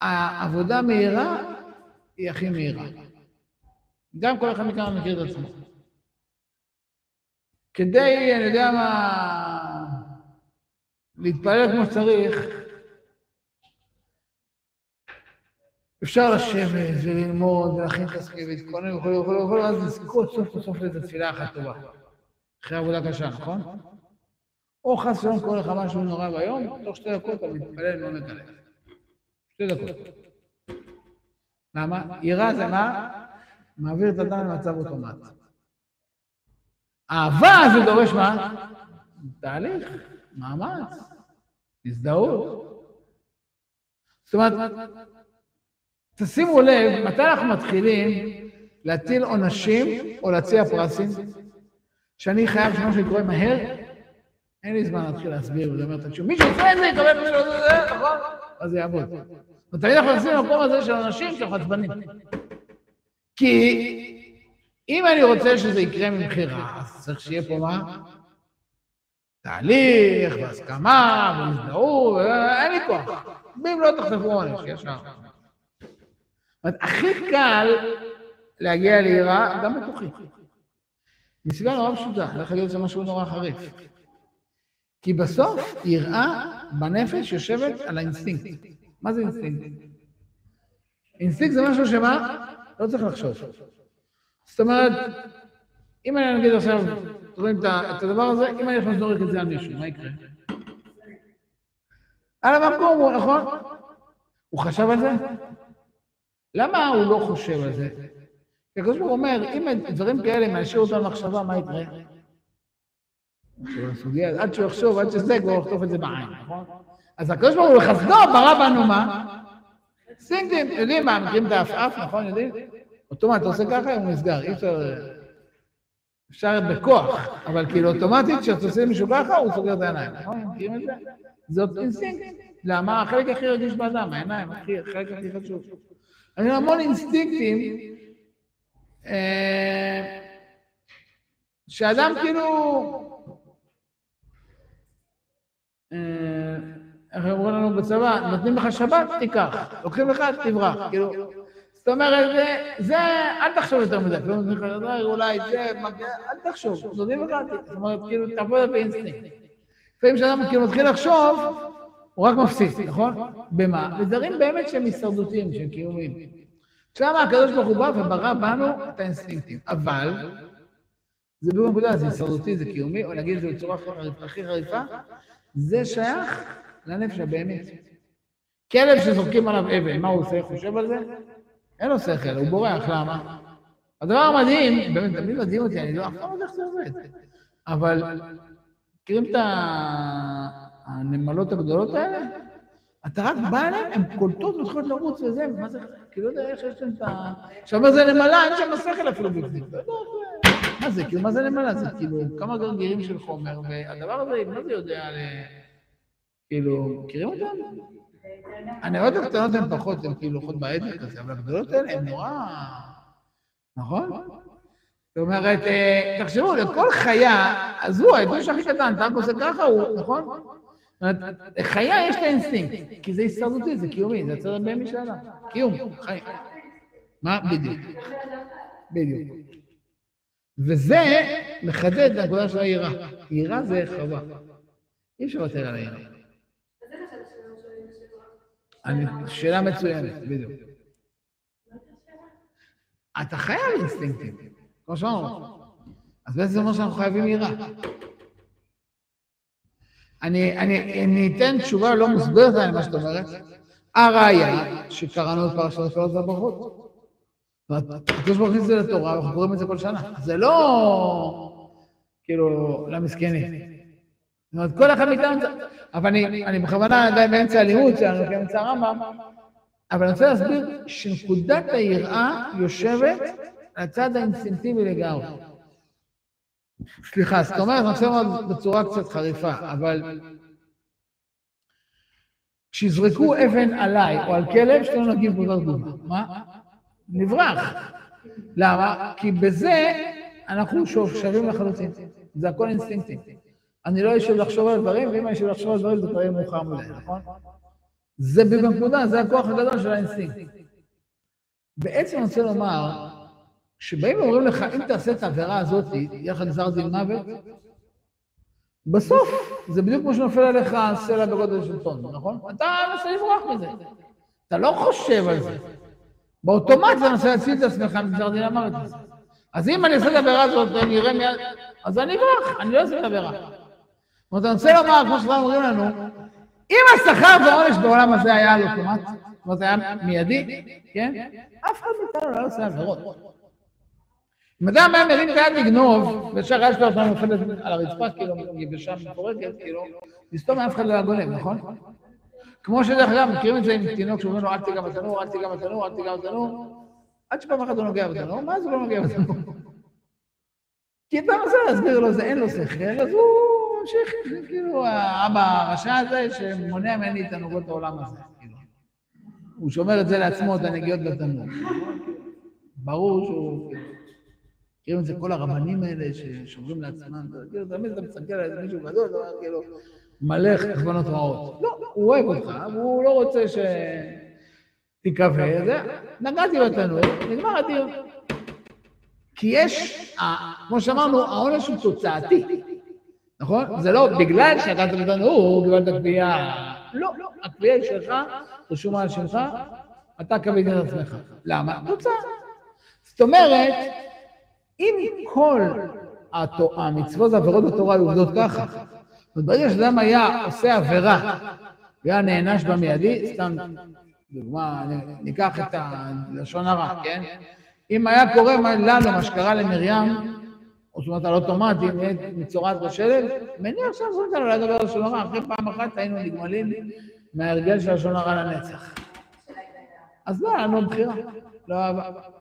העבודה מהירה היא הכי מהירה. גם כל אחד מכמה מכיר את עצמו. כדי, אני יודע מה, להתפלל כמו שצריך, אפשר לשבת וללמוד ולהכין הסקי ולהתכונן וכו' וכו' וכו', אז לזכות סוף סוף לאיזו תפילה אחת טובה. אחרי עבודה קשה, נכון? או חס ושלום קורה לך משהו נורא ואיום, תוך שתי דקות אתה מתפלל מעומק הלב. שתי דקות. למה? יראה זה מה? מעביר את האדם למצב אוטומט. אהבה זה דורש מה? תהליך, מאמץ, הזדהות. זאת אומרת, תשימו לב, מתי אנחנו מתחילים להטיל עונשים או להציע פרסים? שאני חייב שמה שקורה מהר, אין לי זמן להתחיל להסביר ולומר, תקשיב, מי שעושה את זה יקבל ממנו את זה, נכון? אז זה יעבוד. ותמיד אנחנו נכנסים למקום הזה של אנשים שהם חצבנים. כי אם אני רוצה שזה יקרה ממכירה, אז צריך שיהיה פה מה? תהליך, והסכמה, והזדהות, אין לי כוח. ואם לא תחטפו עונש, ישר. אומרת, הכי קל להגיע ליראה, גם בתוכי. מסיבה נורא פשוטה, דרך אגב זה משהו נורא חריף. כי בסוף יראה בנפש יושבת על האינסטינקט. מה זה אינסטינקט? אינסטינקט זה משהו שמה? לא צריך לחשוב. זאת אומרת, אם אני נגיד עכשיו, רואים את הדבר הזה, אם אני יכול לזורק את זה על מישהו, מה יקרה? על המקום, נכון? הוא חשב על זה? למה הוא לא חושב על זה? כי הקדוש ברוך הוא אומר, אם דברים כאלה מאשר אותם למחשבה, מה יקרה? עד שהוא יחשוב, עד שזה, כבר יחטוף את זה בעין, נכון? אז הקדוש ברוך הוא בחסדו ברא בנו מה? אינסטינקטים, יודעים מה, מכירים את העפעף, נכון, יודעים? אוטומט, אתה עושה ככה, הוא נסגר, אי אפשר... אפשר בכוח, אבל כאילו אוטומטית, כשאתה עושה מישהו ככה, הוא סוגר את העיניים, נכון? מכירים את זה? זה אינסטינקט. למה? החלק הכי רגיש באדם, העיניים, החלק הכי חשוב. אני המון אינסטינקטים, אה, שאדם כאילו... אה, איך אומרים לנו בצבא, נותנים לך שבת, תיקח, לוקחים לך, תברח, כאילו, זאת אומרת, זה, אל תחשוב יותר מדי, כאילו, נותנים לך, אולי זה, אל תחשוב, נותנים לך, זאת אומרת, כאילו, תעבוד באינסטינקט. לפעמים כשאדם כאילו מתחיל לחשוב, הוא רק מפסיד, נכון? במה? בדברים באמת שהם הישרדותיים, שהם קיומיים. שם הקדוש ברוך הוא בא וברא בנו את האינסטינקטים, אבל זה בנקודה, זה הישרדותי, זה קיומי, או נגיד את זה בצורה הכי חריפה, זה שייך לנפש הבאמת. כלב שזורקים עליו אבן, מה הוא עושה? חושב על זה? אין לו שכל, הוא בורח, למה? הדבר המדהים, באמת, תמיד מדהים אותי, אני לא, אף פעם לא יודע איך זה עובד, אבל מכירים את הנמלות הגדולות האלה? אתה רק בא אליהן, הן קולטות מתחילות לרוץ וזה, מה זה, כאילו, לא יודע איך יש להם את ה... עכשיו זה נמלה, אין שם שכל אפילו בפנים. מה זה, כאילו, מה זה נמלה? זה כאילו כמה גרגירים של חומר, והדבר הזה, מה זה יודע. כאילו, מכירים אותם? הנאות הקטנות הן פחות, הן כאילו לוחות בעדר כזה, אבל הגדולות האלה הן נורא... נכון? זאת אומרת, אה, תחשבו, לכל חיה, עזבו, האדוש הכי קטן, אתה עושה ככה, הוא, נכון? חיה יש לה אינסטינקט, כי זה הישרדותי, זה קיומי, זה הבהמי של האדם. קיום, חי. מה? בדיוק. בדיוק. וזה מחדד את הנקודה של היראה. יראה זה חווה. אי אפשר לוותר על היראה. שאלה מצוינת, בדיוק. אתה חייב אינסטינקטים, כמו שאמרנו. אז בעצם זה אומר שאנחנו חייבים יראה. אני, אני, אני אתן תשובה לא מוסברת על מה שאת אומרת. הראיה שקראנו את פרשת השאלות והברכות. הקדוש ברוך הוא את זה לתורה, אנחנו קוראים את זה כל שנה. זה לא כאילו למסכנים. זאת אומרת, כל אחד מאיתנו, אבל אני, אני בכוונה עדיין באמצע הלימוד שלנו, באמצע הרמב"ם, אבל אני רוצה להסביר שנקודת היראה יושבת על הצד האינסטינקטיבי לגמרי. סליחה, זאת אומרת, אני רוצה לומר בצורה קצת חריפה, אבל כשיזרקו אבן עליי או על כלב, שלא נגיב באותה תגובה. מה? נברח. למה? כי בזה אנחנו שווים לחלוטין. זה הכל אינסטינקטים. אני לא אשב לחשוב על דברים, ואם אני אשב לחשוב על דברים זה כבר יהיה מאוחר מדי, נכון? זה בנקודה, זה הכוח הגדול של האינסטינקט. בעצם אני רוצה לומר, כשבאים ואומרים לך, אם תעשה את העבירה הזאת, יהיה לך גזר דין מוות, בסוף זה בדיוק כמו שנופל עליך סלע בגודל של טון, נכון? אתה מנסה לברוח מזה. אתה לא חושב על זה. באוטומט אתה מנסה להציל את עצמך מגזר דין המוות. אז אם אני אעשה את העבירה הזאת, אני אראה מיד... אז אני אברח, אני לא אעשה את העבירה. זאת אומרת, אני רוצה לומר, כמו שאתם אומרים לנו, אם השכר והעונש בעולם הזה היה על אוטומט, זאת אומרת, היה מיידי, כן? אף אחד מאיתנו לא עושה עבירות. אם אדם היה מרים את היד לגנוב, ושהרעש שלו עכשיו נופלת על הרצפה, כאילו, יבשה מפורקת, כאילו, לסתום אף אחד לא היה גונב, נכון? כמו שדרך אגב, מכירים את זה עם תינוק שאומרים לו, אל תיגע בתנור, אל תיגע בתנור, אל תיגע בתנור, עד שפעם אחת הוא נוגע בתנור, מה זה לא נוגע בתנור? כי אתה מנסה להסביר לו, זה אין לו שכל, אז הוא ממשיך, כאילו, האבא הרשע הזה שמונע ממני את הנוגעות העולם הזה, כאילו. הוא שומר את זה לעצמו, את הנגיעות בתנור. ברור שהוא... מכירים את זה כל הרבנים האלה ששומרים לעצמם, כאילו, תמיד אתה מסתכל על מישהו גדול, אתה אומר, כאילו, מלא כוונות רעות. לא, הוא אוהב אותך, והוא לא רוצה שתיקווה, זה, נגעתי בתנור, נגמר הדיון. כי יש, כמו שאמרנו, העונש הוא תוצאתי, נכון? זה לא בגלל שנגעת בתנור, קיבלת קביעה. לא, הקביעה היא שלך, רשומה על שמך, אתה קבעת את עצמך. למה? תוצאה. זאת אומרת, אם כל המצוות והעבירות בתורה היו עובדות ככה, וברגע שאדם היה עושה עבירה והיה נענש במיידי, סתם דוגמה, ניקח את הלשון הרע, כן? אם היה קורה לנו מה שקרה למרים, או זאת אומרת על אוטומטי, מצורת בשלג, מניח שאסור לנו לדבר על לשון הרע, אחרי פעם אחת היינו נגמלים מההרגל של לשון הרע לנצח. אז לא היה לנו בחירה. לא,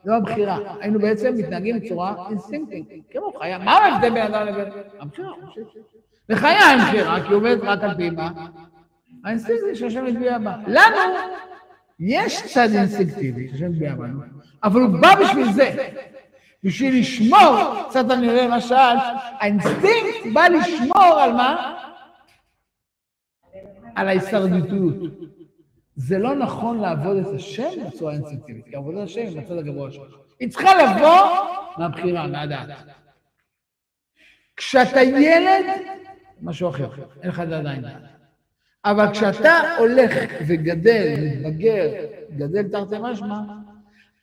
לא הבחירה, היינו בעצם מתנהגים בצורה אינסטינקטית, כמו חיה. מה ההבדל בין אדם לבין... הבחירה, לחיה אין בחירה, כי הוא עובד רק על פי מה? האינסטינקט שהשם הטביע בה. לנו יש צד אינסטינקטיבי שהשם הטביע בנו, אבל הוא בא בשביל זה. בשביל לשמור, קצת אני רואה למשל, האינסטינקט בא לשמור על מה? על ההישרדותיות. זה לא נכון לעבוד את השם בצורה אינסטינקטיבית, כי עבודת השם היא בצד הגבוה שלך. היא צריכה לבוא מהבחירה, מהדעת. כשאתה ילד, משהו אחר, אין לך עדיין דעת. אבל כשאתה הולך וגדל, מתבגר, גדל תרתי משמע,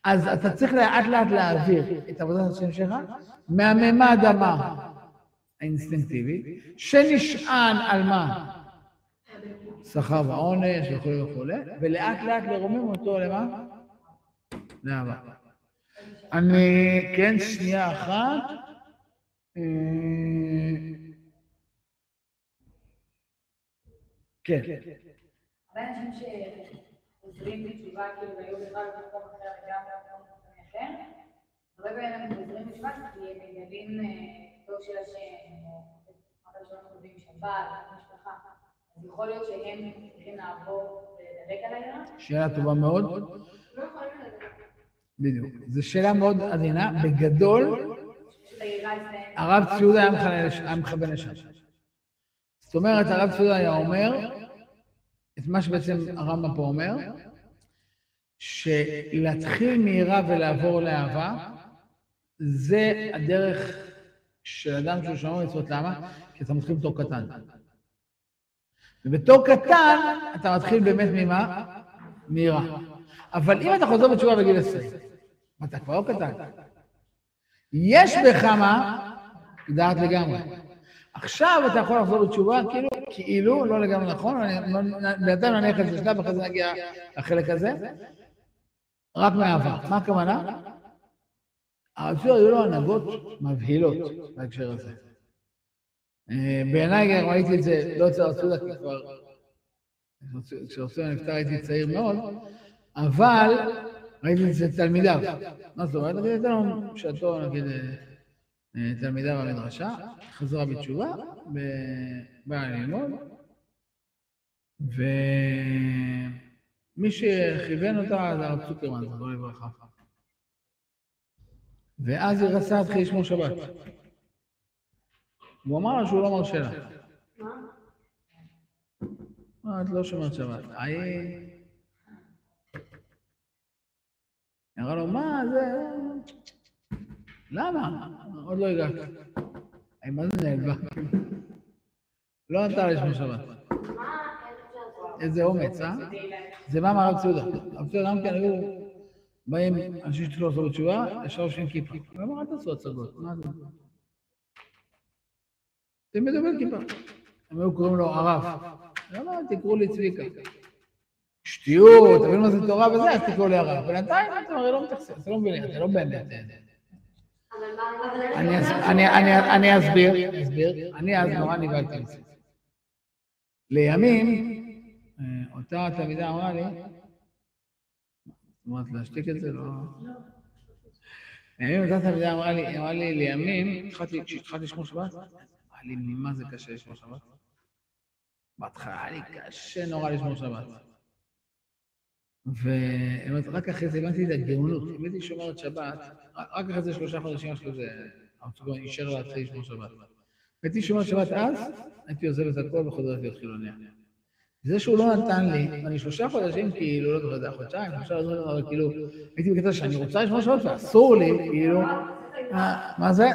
אז אתה צריך לאט לאט להעביר את עבודת השם שלך מהממד המה האינסטינקטיבי, שנשען על מה? שכר ועונש וכולי וכולי, ולאט לאט לרומם אותו למה? לאהבה. אני, כן, שנייה אחת. כן. הרבה אנשים חוזרים בתשובה. אז יכול להיות שהם צריכים לעבור ולדלג על העירה? שאלה טובה מאוד. בדיוק. זו שאלה מאוד עדינה. בגדול, הרב ציודה היה מכוון לשם. זאת אומרת, הרב ציודה היה אומר, את מה שבעצם הרמב"ם פה אומר, שלהתחיל מיראה ולעבור לאהבה, זה הדרך של אדם שהוא שומר מצוות. למה? כי אתה מתחיל בתור קטן. ובתור קטן אתה מתחיל באמת ממה? מיראה. אבל אם אתה חוזר בתשובה בגיל 20, אתה כבר לא קטן. יש בך מה? דעת לגמרי. עכשיו אתה יכול לחזור בתשובה, כאילו, כאילו, לא לגמרי נכון, בינתיים נניח את זה שלב, אחרי זה נגיע לחלק הזה, רק מהעבר. מה הכוונה? שיר היו לו הנהגות מבהילות בהקשר הזה. בעיניי גם ראיתי את זה, לא אצל הרב כי כבר, כשהרב נפטר הייתי צעיר מאוד, אבל ראיתי את זה תלמידיו. מה זאת אומרת? נגיד, הייתה לנו בשעתו, נגיד, תלמידיו במדרשה, חזרה בתשובה, באה ללמוד, ומי שכיוון אותה זה הרב צוקרמן, זכרו לברכה. ואז היא רצה להתחיל לשמור שבת. הוא אמר שהוא לא מרשה לה. מה? את לא שומרת שבת. היא... אמרה לו, מה זה... למה? עוד לא הגעת. מה זה נעלבה? לא נתן לה לשמור שבת. איזה אומץ, אה? זה בא מהרב ציודה. הרב ציודה גם כן היו באים אנשים שתלו לעשות בתשובה, ישר יושבים כיפה. הוא אמר, אל תעשו הצגות, מה זה? תלמדו בן כיפה. הם היו קוראים לו. הוא אמר, תקראו לי צביקה. שטויות, תבינו מה זה תורה וזה, אז תקראו לי הרב. בינתיים אתם הרי לא מתייחסים, אתם לא מבינים, זה לא באמת. אני אס- אני- אני- אני אסביר, אני אז נורא נבהלתי מזה. לימים, אה, אותה תלמידה אמרה לי, זאת אומרת, להשתיק את זה, לא... לימים אותה תלמידה אמרה לי, לימים, התחלתי- כשהתחלתי לשמור שבת, לי מה זה קשה לשמור שבת. בהתחלה היה לי קשה נורא לשמור שבת. ורק אחרי זה הבנתי את הגאונות. אם הייתי שומרת שבת, רק אחרי זה שלושה חודשים אחרי זה, הרצוג אישר להתחיל לשמור שבת. הייתי שומר שבת אז, הייתי עוזב את הכל וחוזר להיות חילוניה. זה שהוא לא נתן לי, ואני שלושה חודשים, כאילו, לא זוכר, זה היה חודשיים, לדון עליו, אבל כאילו, הייתי בקטע שאני רוצה לשמור שבת ואסור לי, כאילו, מה- מה זה?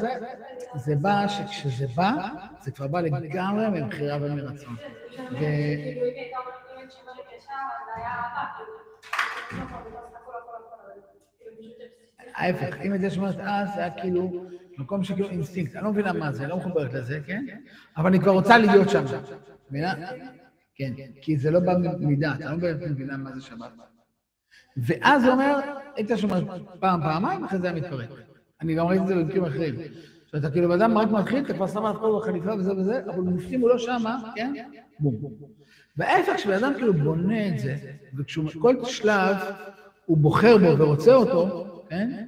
זה בא, שכשזה בא, זה כבר בא לגמרי מבחירה ומרצון. כאילו, אם הייתה אז זה ההפך, שומרת אז, זה היה כאילו מקום שכאילו אינסטינקט, אני לא מבינה מה זה, לא מחוברת לזה, כן? אבל אני כבר רוצה להיות שם, מבינה? כן, כי זה לא בא ממידה, אתה לא מבינה מה זה שבת. ואז הוא אומר, היית שומר פעם, פעמיים, אחרי זה היה מתפרק. אני גם ראיתי את זה במקרים אחרים. שאתה כאילו, אדם רק מתחיל, אתה כבר שם עליו כל החליפה וזה וזה, אבל בפנים הוא לא שמה, כן? בום. וההפך, כשבן אדם כאילו בונה את זה, וכשכל שלב הוא בוחר בו ורוצה אותו, כן?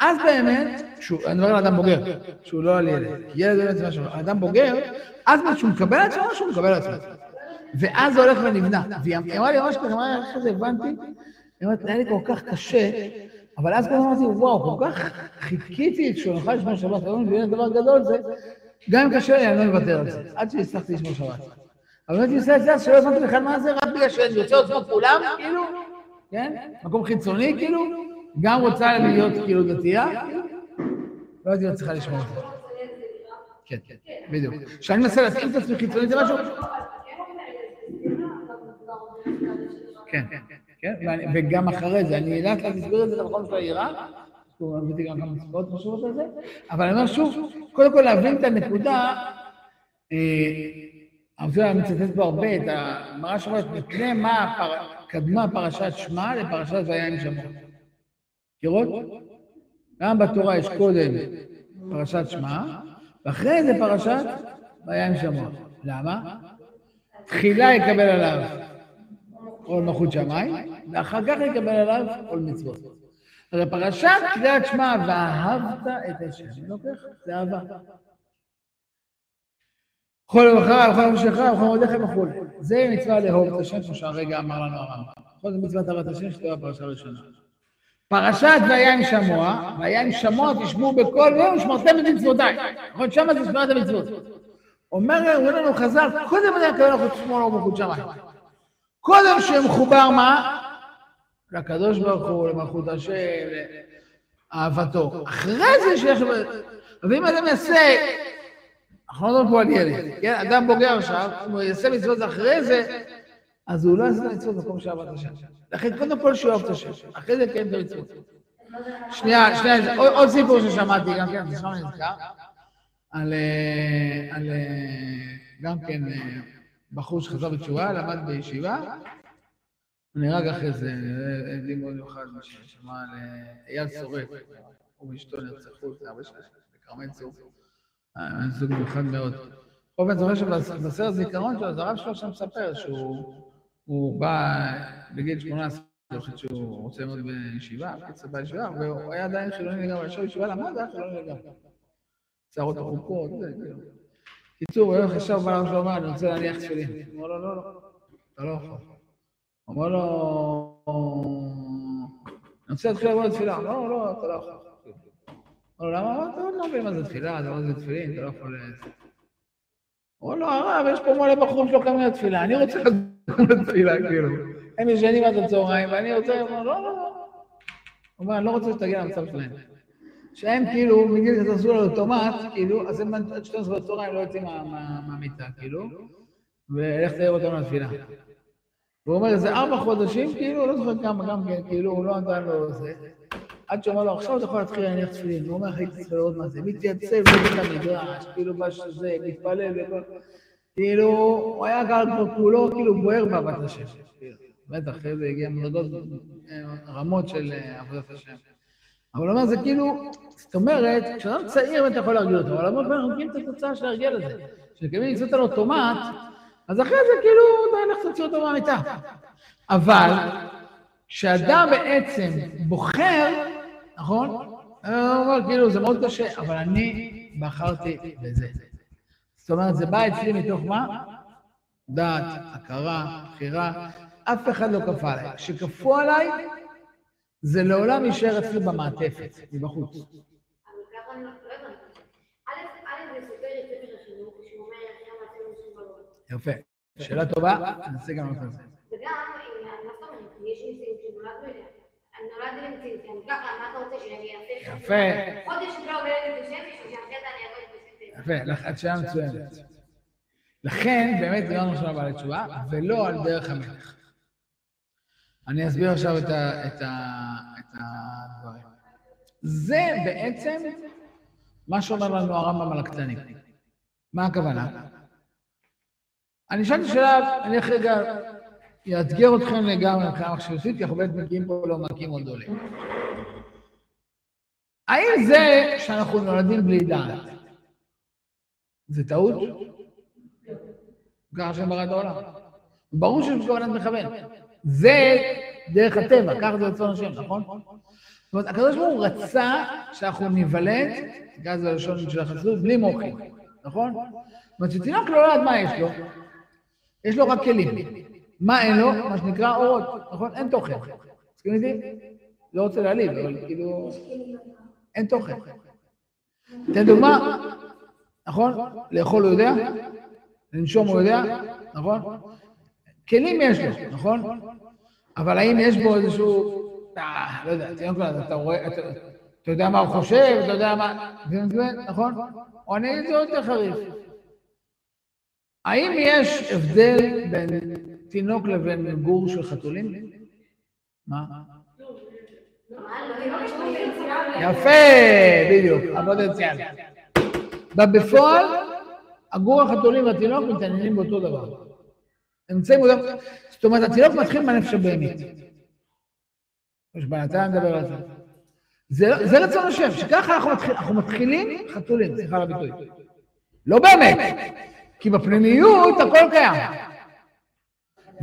אז באמת, אני מדבר על אדם בוגר, שהוא לא על ילד, ילד באמת זה משהו, אדם בוגר, אז כשהוא מקבל על עצמו, שהוא מקבל על עצמו. ואז זה הולך ונבנה. והיא אמרה לי ממש ככה, אחרי זה הבנתי, היא אומרת, היה לי כל כך קשה, אבל אז כבר אמרתי, וואו, כל כך חיכיתי כשהוא נוכל לשמור שבת, היום מבין דבר גדול זה, גם אם קשה לי, אני לא מוותר על זה, עד שהצלחתי לשמור שבת. אבל באמת היא עושה את זה, אז שלא הבנתי בכלל מה זה, רק בגלל שאני יוצא עוצמות כולם, כאילו, כן? מקום חיצוני, כאילו, גם רוצה להיות כאילו דתייה, לא הייתי לא צריכה לשמור אותה. כן, כן, בדיוק. כשאני מנסה להתאים את עצמי חיצונית זה משהו... כן, כן, ואני- וגם אחרי זה, אני לאט לאט אסביר את זה למקום של היראה, הבאתי גם כמה סיבות חשובות על זה, אבל אני אומר שוב, קודם כל להבין את הנקודה, אה, הרב מצטט פה הרבה את הגמרא שאומרת, מפני מה קדמה פרשת שמע לפרשת ויין שמות. מכירות? גם בתורה יש קודם פרשת שמע, ואחרי זה פרשת ויין שמות. למה? תחילה יקבל עליו עול מלכות שמיים, ואחר כך יקבל עליו עול מצוות. אז הפרשת קריאת שמע, ואהבת את השם אלוקיך, זה אהבה. כל יום אחריו, כל יום שלך, וכל מועדיך וכו'. זה מצווה לאהוב את השם, כמו שהרגע אמר לנו הרמב"ם. כל זה מצוות אהבת השם, שתהיה הפרשה הראשונה. פרשת ויין שמוע, ויין שמוע תשמעו בכל יום, שמרתם את מצוותיי. נכון, שמה זה שמירת המצוות. אומר, לנו חז"ל, קודם אני אקבל לך לשמור לו מלכות שמיים. קודם שמחובר מה? לקדוש ברוך הוא, למלכות השם, לאהבתו. אחרי זה שיש... ואם אדם יעשה, אנחנו לא מדברים פה על ילד, כן? אדם בוגר עכשיו, אם הוא יעשה מצוות אחרי זה, אז הוא לא יעשה את המצוות במקום שאהבת השם. לכן קודם כל שהוא אוהב את השם, אחרי זה כן את. שנייה, שנייה, עוד, סיפור ששמעתי, גם כן, אתה שמע נזכר, על, אה, אה, גם כן אה, בחור שחזר בתשובה, למד בישיבה, הוא נהרג אחרי זה, אה, עדים מאוד מיוחד, מה ששמע על אה, אייל שורף, הוא ואשתו נרצחו, זה הרבה שנים, בכרמל צור. אה, זוג מיוחד מאוד. אופן זוכר שבסרט זיכרון שלו, אז הרב שלו שם מספר שהוא הוא בא בגיל 18, אני חושב שהוא רוצה ללמוד בישיבה, בקיצור בא לישיבה, והוא היה עדיין חילוני לגמרי, ישב בישיבה למד, היה חילוני לגמרי. שערות ארוכות, זה, כאילו. קיצור, הוא היום חשב, בא לרב שלו, אמר, אני רוצה להניח תפילין. הוא אמר לו, לא, לא, אתה לא יכול. אמר לו, אני רוצה להתחיל לעבוד תפילה. לא, לא, אתה לא יכול. אמר לו, למה? אתה לא מבין מה זה תפילה, אתה לא מבין תפילין, אתה לא יכול... אמר לו, הרב, יש פה מלא בחורים שלא קמים לתפילה, אני רוצה לתפילה, כאילו. הם ישנים עד הצהריים, ואני רוצה... הוא לא, לא, לא. הוא אומר, אני לא רוצה שתגיע למצב שלהם. שהם כאילו, מגיל שאתה עשו על אוטומט, כאילו, אז הם עד 12 בצהריים לא יוצאים מה- מה- מהמיטה, כאילו, ולך תעיר אותם לתפילה. והוא אומר, זה ארבע חודשים, כאילו, לא זוכר כמה, גם כן, כאילו, הוא לא נתן לו זה. עד שאומר לו, עכשיו אתה יכול להתחיל להניח תפילין. הוא אומר, הייתי צריך לראות מה זה. מתייצב בבית המדרש, כאילו בזה, מתפלל וכל... כאילו, הוא היה גר כבר כולו, כאילו בוער בעבודת השם. בטח, אחרי זה הגיע מדרגות, אה, רמות של אה, עבודת השם. אבל הוא אומר, זה כאילו, זאת אומרת, כשאדם צעיר אתה יכול להרגיל אותו, אבל הוא אנחנו מכירים את התוצאה של ההרגל הזה. כשמקבלים מצוות על אוטומט, אז אחרי זה כאילו, די לך תוציא אותו מהמיטה. אבל, כשאדם בעצם בוחר, נכון? הוא אומר, כאילו, זה מאוד קשה, אבל אני בחרתי בזה. זאת אומרת, זה בא אצלי מתוך מה? דעת, הכרה, בחירה, אף אחד לא כפה עליי. כשכפו עליי, זה לעולם יישאר אצלי במעטפת, מבחוץ. אבל ככה אני לא לא הבנתי. א', א', זה סופר את ספר החינוך, שהוא אומר, "אחרי המעשה לא משום בראש". יפה. שאלה טובה, ננסה גם על זה. וגם, אם- מה זאת אומרת? יש ניסים שנולדנו אליה. אני נולדתי לניסים, אני ככה, מה אתה רוצה שאני אעשה? יפה. חודש לא עובדת בשם, בשביל שאחרי זה אני אעבוד בשם. יפה, את שאלה מצוינת. לכן, באמת דיברנו עכשיו על התשובה, ולא על דרך המלך. אני אסביר עכשיו את, את, את הדברים. זה בעצם מה שאומר לנו הרמב"ם על הקטנים. מה הכוונה? אני שאלתי שאלה, אני אחרי רגע אאתגר אתכם לגמרי מבחינה מחשבתית, כי אנחנו באמת מגיעים פה לעומקים מאוד גדולים. האם זה שאנחנו נולדים בלי דעת, זה טעות? ככה השם ברא את העולם. ברור שיש בכוונת מכוון. זה דרך הטבע, ככה זה רצון השם, נכון? זאת אומרת, הקדוש ברוך הוא רצה שאנחנו ניוולד, תקרא לזה לשון של החסידות, בלי מוחים, נכון? זאת אומרת, שתינוק לא יודעת מה יש לו, יש לו רק כלים. מה אין לו? מה שנקרא אורות, נכון? אין תוכן. מסכים איתי? לא רוצה להעליב, אבל כאילו, אין תוכן. תן דוגמה, נכון? לאכול הוא יודע, לנשום הוא יודע, נכון? כלים יש לו, נכון? אבל האם יש בו איזשהו, אה, לא יודע, אתה רואה, אתה יודע מה הוא חושב, אתה יודע מה, מבין, נכון? או אני אגיד את זה יותר חריף. האם יש הבדל בין תינוק לבין גור של חתולים? מה? לא. יפה, בדיוק, הפוטנציאל. בפועל, הגור החתולים והתינוק מתעניינים באותו דבר. נמצאים באותו... זאת אומרת, התינוק מתחיל מהנפש הבהמית. יש בעיה, אתה מדבר על זה. זה, זה רצון השם, שככה אנחנו מתחילים חתולים, סליחה על הביטוי. לא באמת, כי בפנימיות הכל קיים.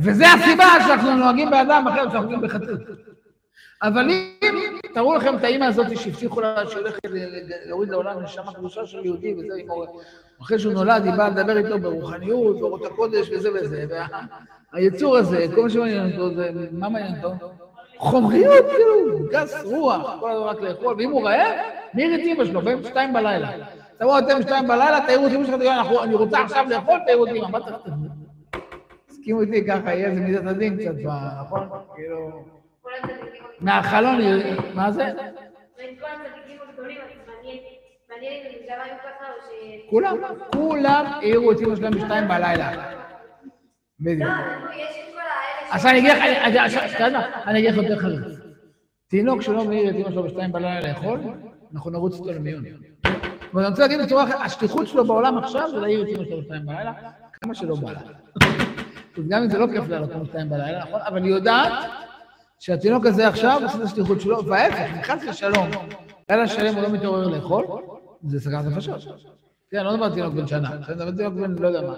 וזה הסיבה שאנחנו נוהגים באדם אחר שאנחנו נוהגים בחתול. אבל אם, תראו לכם את האימא הזאת שהבטיחו לה שהולכת להוריד לעולם נשמה קדושה של יהודי וזה. אחרי שהוא נולד, היא באה לדבר איתו ברוחניות, באורות הקודש וזה וזה, והיצור הזה, כל מה שמעניין אותו זה, מה מעניין אותו? חומריות, כאילו, גס רוח, כל הזמן רק לאכול, ואם הוא רעב, מעיר את אמא שלו, בין שתיים בלילה. תבואו אתם שתיים בלילה, תעירו שלכם, תגידו, "אנחנו- אני רוצה עכשיו לאכול, תעירו אמא, מה צריך? הסכימו איתי ככה, יהיה איזה מידת הדין קצת, נכון? כאילו... מהחלון, מה זה? אז. כולם, כולם העירו את אמא שלהם בשתיים בלילה. בדיוק. לא, האלה עכשיו אני אגיד לך, אתה? אני אגיד לך יותר חריף. תינוק שלא מעיר את אמא שלו בשתיים בלילה לאכול, אנחנו נרוץ אותו למיון. ואני רוצה להגיד בצורה אחרת, השליחות שלו בעולם עכשיו זה להעיר את אמא שלו בשתיים בלילה, כמה שלא בא לה. גם אם זה לא כיף לה לקום בשתיים בלילה, נכון? אבל היא יודעת שהתינוק הזה עכשיו עושה את השליחות שלו, וההפך, אם חס ושלום, לילה שלם הוא לא מתעורר לאכול, זה סכנת נפשות. כן, לא מדבר על תינוק בן שנה, אני מדבר על תינוק בן לא יודע מה.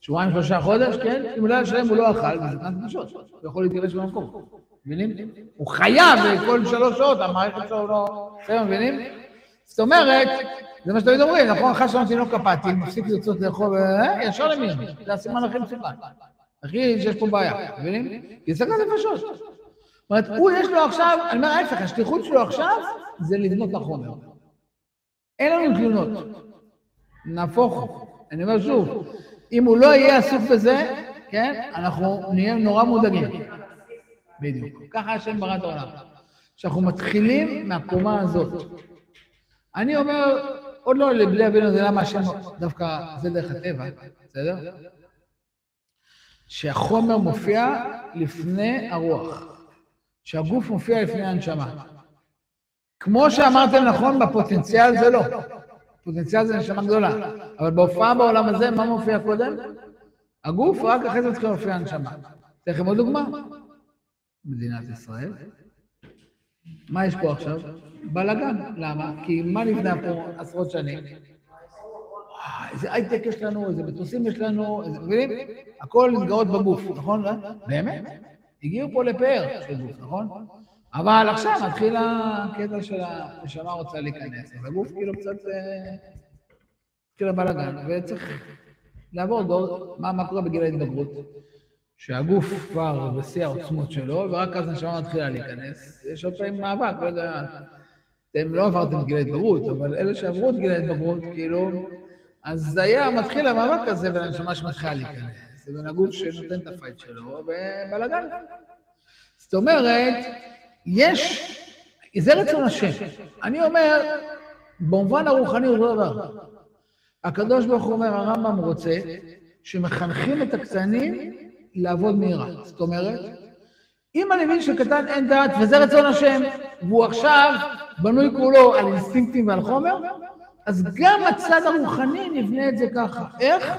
שבועיים, שלושה חודש, כן? אם לילה שלם הוא לא אכל, זה סכנת נפשות. הוא יכול להתגרש במקום. מבינים? הוא חייב כל שלוש שעות, המערכת שלו לא... אתם מבינים? זאת אומרת, זה מה שתמיד אומרים, נכון? אחרי שלנו תינוק קפאתי, מפסיק לרצות לאכול, אה, ישר למין. זה הסימן הכי מסוכן. הכי שיש פה בעיה, מבינים? כי זה סכנת נפשות. זאת אומרת, הוא יש לו עכשיו, אני אומר ההפך, השליחות שלו עכשיו זה לבנות החומר. אין לנו תלונות. נהפוך. אני אומר שוב, אם הוא לא יהיה עסוק בזה, כן, אנחנו נהיה נורא מודאגים. בדיוק. ככה השם ברא את העולם. שאנחנו מתחילים מהקומה הזאת. אני אומר, עוד לא לבלי אבינו זה למה השם דווקא זה דרך הטבע, בסדר? שהחומר מופיע לפני הרוח, שהגוף מופיע לפני הנשמה. כמו שאמרתם נכון, בפוטנציאל זה לא. פוטנציאל זה נשמה גדולה. אבל בהופעה בעולם הזה, מה מופיע קודם? הגוף, רק אחרי זה צריכה להופיע הנשמה. אתן לכם עוד דוגמה? מדינת ישראל. מה יש פה עכשיו? בלאגן. למה? כי מה נבנה פה עשרות שנים? וואי, איזה הייטק יש לנו, איזה מטוסים יש לנו, איזה, מבינים? הכל נסגרות בגוף, נכון? באמת? הגיעו פה לפאר של גוף, נכון? אבל עכשיו מתחיל הקטע של הנשמה רוצה להיכנס, אז הגוף כאילו קצת אה, התחיל הבלאגן, וצריך לעבור דור, מה קורה בגיל ההתבגרות? שהגוף כבר בשיא העוצמות שלו, ורק אז הנשמה מתחילה להיכנס. יש עוד פעמים מאבק, לא יודע, אתם לא עברתם גיל ההתבגרות, אבל אלה שעברו את גיל ההתבגרות, כאילו, אז זה היה מתחיל המאבק הזה בין הנשמה שמתחילה להיכנס, זה בין הגוף שנותן את הפייט שלו, ובלאגן. זאת אומרת, יש, זה רצון השם. אני אומר, במובן הרוחני הוא אותו דבר. הקדוש ברוך הוא אומר, הרמב"ם רוצה שמחנכים את הקטנים לעבוד מהירה. זאת אומרת, אם אני מבין שקטן אין דעת וזה רצון השם, והוא עכשיו בנוי כולו על אינסטינקטים ועל חומר, אז גם הצד הרוחני נבנה את זה ככה. איך?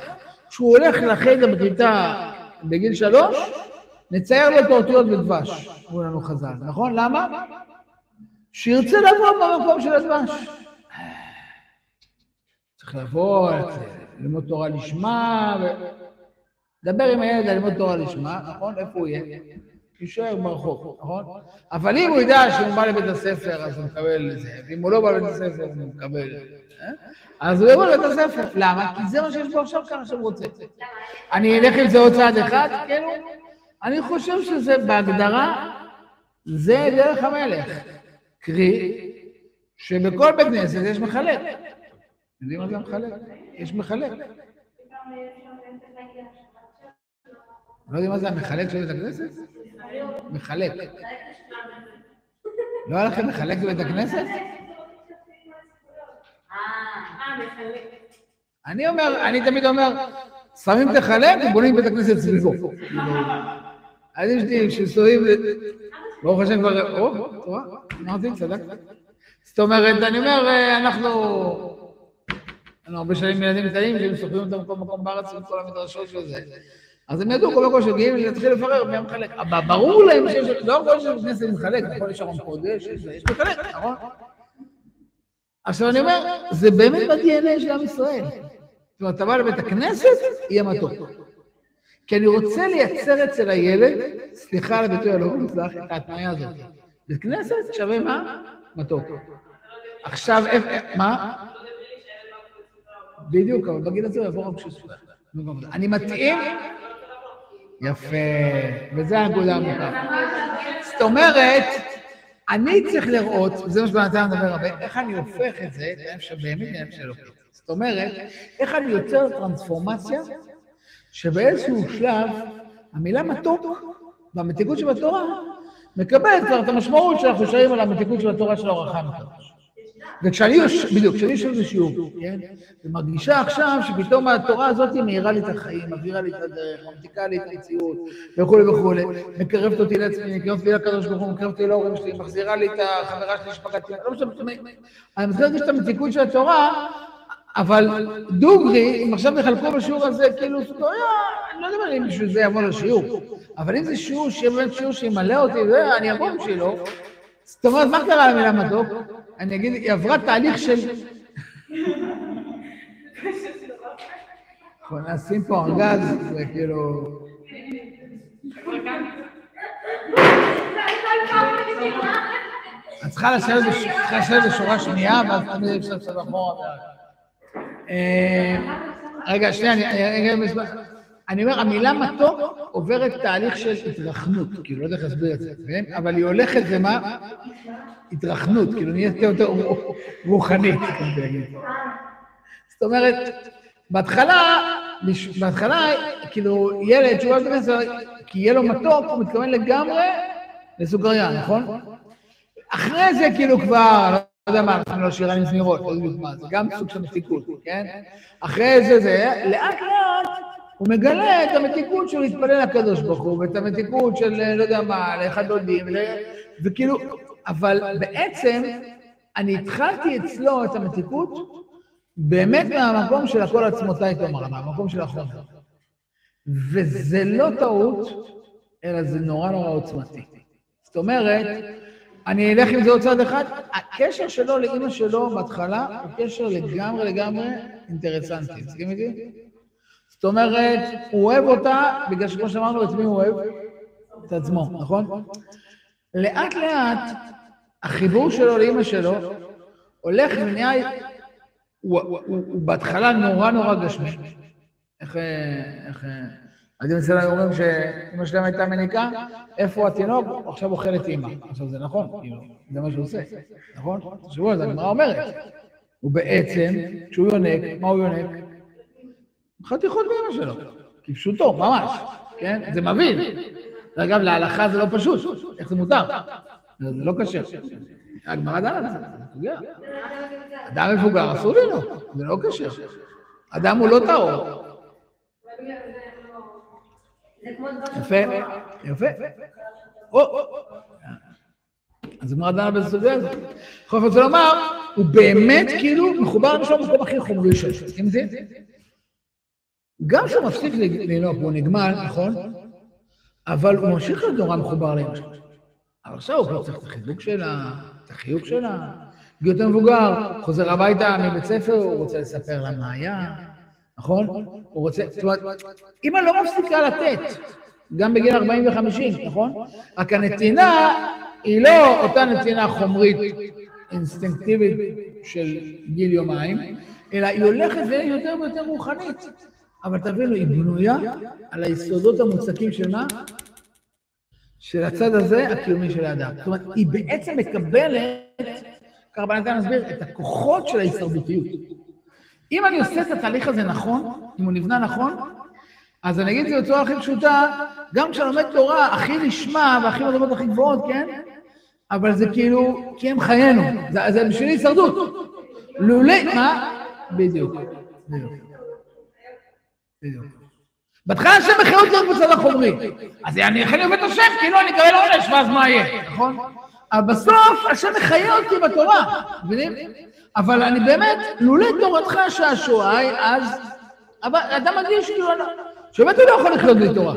כשהוא הולך לחדר בכיתה בגיל שלוש, נצייר לו את האותיות בדבש, אמרו לנו חז"ל, נכון? למה? שירצה לבוא במקום של הדבש. צריך לבוא, ללמוד תורה לשמה. דבר עם הילד על ללמוד תורה לשמה, נכון? איפה הוא יהיה? יישאר ברחוב, נכון? אבל אם הוא ידע שהוא בא לבית הספר, אז הוא מקבל את זה, ואם הוא לא בא לבית הספר, הוא מקבל את זה. אז הוא יבוא לבית הספר. למה? כי זה מה שיש בו עכשיו כמה שהוא רוצה. אני אלך עם זה עוד צעד אחד, כאילו? אני חושב שזה בהגדרה, זה דרך המלך. קרי, שבכל בית כנסת יש מחלק. יודעים מה זה מחלק? יש מחלק. לא יודעים מה זה המחלק של בית הכנסת? מחלק. לא היה לכם מחלק בבית הכנסת? אני אומר, אני תמיד אומר, שמים תחלק ובונים בית הכנסת סביבו. אז יש לי שסועים, ברוך השם כבר, או, תורה, אמרתי, צדקת. זאת אומרת, אני אומר, אנחנו, אנחנו הרבה שנים ילדים קטנים, שהם סופרים אותם בכל מקום בארץ עם כל המדרשות של זה. אז הם ידעו כל מקום שמגיעים להתחיל לברר מי המחלק. ברור להם שיש, לא כל שבית כנסת מחלק, נכון, יש ארון קודש, יש מחלק, נכון? עכשיו אני אומר, זה באמת ב-DNA של עם ישראל. זאת אומרת, אתה בא לבית הכנסת, יהיה מתוק. כי אני רוצה לייצר אצל הילד, סליחה על הביטוי הלא מוצלח, את ההתניה הזאת. בית כנסת שווה מה? מתוק. עכשיו, מה? בדיוק, אבל בגיל הזה הוא יבוא רק כשהוא. אני מתאים... יפה, וזה הנקודה המוכרת. זאת אומרת, אני צריך לראות, וזה מה שבנתן מדבר הרבה, איך אני הופך את זה, שבאמת נראה שלא. זאת אומרת, איך אני יוצר טרנספורמציה, שבאיזשהו שלב, המילה מתוק והמתיקות שבתורה מקבלת כבר את המשמעות שאנחנו שרים על המתיקות של התורה של האורחה הקדוש. וכשאני יושב, בדיוק, כשאני יושב בשיעור, כן, ומרגישה עכשיו שפתאום התורה הזאת מאירה לי את החיים, מבהירה לי את הדרך, ממתיקה לי את המציאות, וכולי וכולי, מקרבת אותי לעצמי, מקרבת אותי לקדוש ברוך הוא, מקרבת אותי להורים שלי, מחזירה לי את החברה שלי שפגעתי, לא משנה, אני מתחיל להרגיש את המתיקות של התורה, אבל דוגרי, אם עכשיו יחלקו בשיעור הזה, כאילו, אני לא יודע אם בשביל זה יבוא לשיעור, אבל אם זה שיעור שיהיה באמת שיעור שימלא אותי, אני אבוא בשבילו, זאת אומרת, מה קרה למילה מתוק? אני אגיד, היא עברה תהליך של... אנחנו נשים פה ארגז, זה כאילו... את צריכה לשבת בשורה שנייה, ואז תמיד אפשר לעשות אחורה. רגע, שנייה, אני... אני אומר, המילה מתוק עוברת תהליך של התרחנות, כאילו, לא יודע איך להסביר את זה, כן? אבל היא הולכת ומה? התרחנות, כאילו, נהיית יותר רוחנית, זאת אומרת, בהתחלה, בהתחלה, כאילו, ילד שהוא אוהב את כי יהיה לו מתוק, הוא מתכוון לגמרי לסוכריה, נכון? אחרי זה, כאילו, כבר, לא יודע מה, אנחנו לא שירה עם זמירות, לא יודע מה, זה גם סוג של מתיקות, כן? אחרי זה, זה, לאט לאט, הוא מגלה את המתיקות של להתפלל לקדוש ברוך הוא, ואת המתיקות של, לא יודע מה, לאחד דודים, וכאילו, אבל בעצם, אני התחלתי אצלו את המתיקות באמת מהמקום של הכל עצמותיי תאמר, מהמקום של החומר. וזה לא טעות, אלא זה נורא נורא עוצמתי. זאת אומרת, אני אלך עם זה עוד צעד אחד, הקשר שלו לאימא שלו בהתחלה הוא קשר לגמרי לגמרי אינטרסנטי. מסכים איתי? זאת אומרת, הוא אוהב אותה, בגלל שכמו שאמרנו, את מי הוא אוהב? את עצמו, נכון? לאט לאט, החיבור שלו לאימא שלו הולך ונהיה, הוא, בהתחלה נורא נורא גשמי. איך, איך, הילדים אצלנו אומרים שאמא שלהם הייתה מניקה, איפה התינוק? עכשיו אוכל את אימא. עכשיו זה נכון, כאילו, זה מה שהוא עושה, נכון? תחשבו על זה, הגמרא אומרת. הוא בעצם, כשהוא יונק, מה הוא יונק? חתיכות באמא שלו, כפשוטו, ממש, כן? זה מבין. אגב, להלכה זה לא פשוט, איך זה מותר? זה לא קשה. הגמרא דנה זה, זה פוגע. אדם מבוגר, אסור לי לו, זה לא קשה. אדם הוא לא טהור. יפה, יפה. אז הגמרא דנה בסוגיה הזאת. בכל אופן, רוצה לומר, הוא באמת כאילו מחובר למשהו במקום הכי חומרי שלו. גם כשהוא מפסיק לנהוג, הוא נגמל, נכון? אבל הוא ממשיך להיות נורא מחובר לאמא שלו. אבל עכשיו הוא כבר צריך את החיבוק שלה, את החיוק שלה. גיל יותר מבוגר, חוזר הביתה מבית ספר, הוא רוצה לספר לה מה היה, נכון? הוא רוצה, זאת אומרת, אמא לא מפסיקה לתת, גם בגיל 40 ו-50, נכון? רק הנתינה היא לא אותה נתינה חומרית, אינסטינקטיבית של גיל יומיים, אלא היא הולכת ויותר ויותר רוחנית. אבל תבינו, היא בנויה על היסודות המוצקים של מה? של הצד הזה, הקיומי של האדם. זאת אומרת, היא בעצם מקבלת, ככה אדם מסביר, את הכוחות של ההישרדותיות. אם אני עושה את התהליך הזה נכון, אם הוא נבנה נכון, אז אני אגיד את זה בצורה הכי פשוטה, גם כשאני לומד תורה הכי נשמע והכי מדברות הכי גבוהות, כן? אבל זה כאילו, כי הם חיינו, זה, בשביל הישרדות. לולא, מה? בדיוק, בדיוק. בהתחלה השם בחיות להיות בצד החומרי. אז אני אכן עובד השם, כאילו אני אקבל עונש, ואז מה יהיה, נכון? אבל בסוף השם מחיה אותי בתורה, מבינים? אבל אני באמת, לולא תורתך שעשועי, אז... אבל אדם מרגיש כאילו, שבאמת הוא לא יכול לחיות בלי תורה.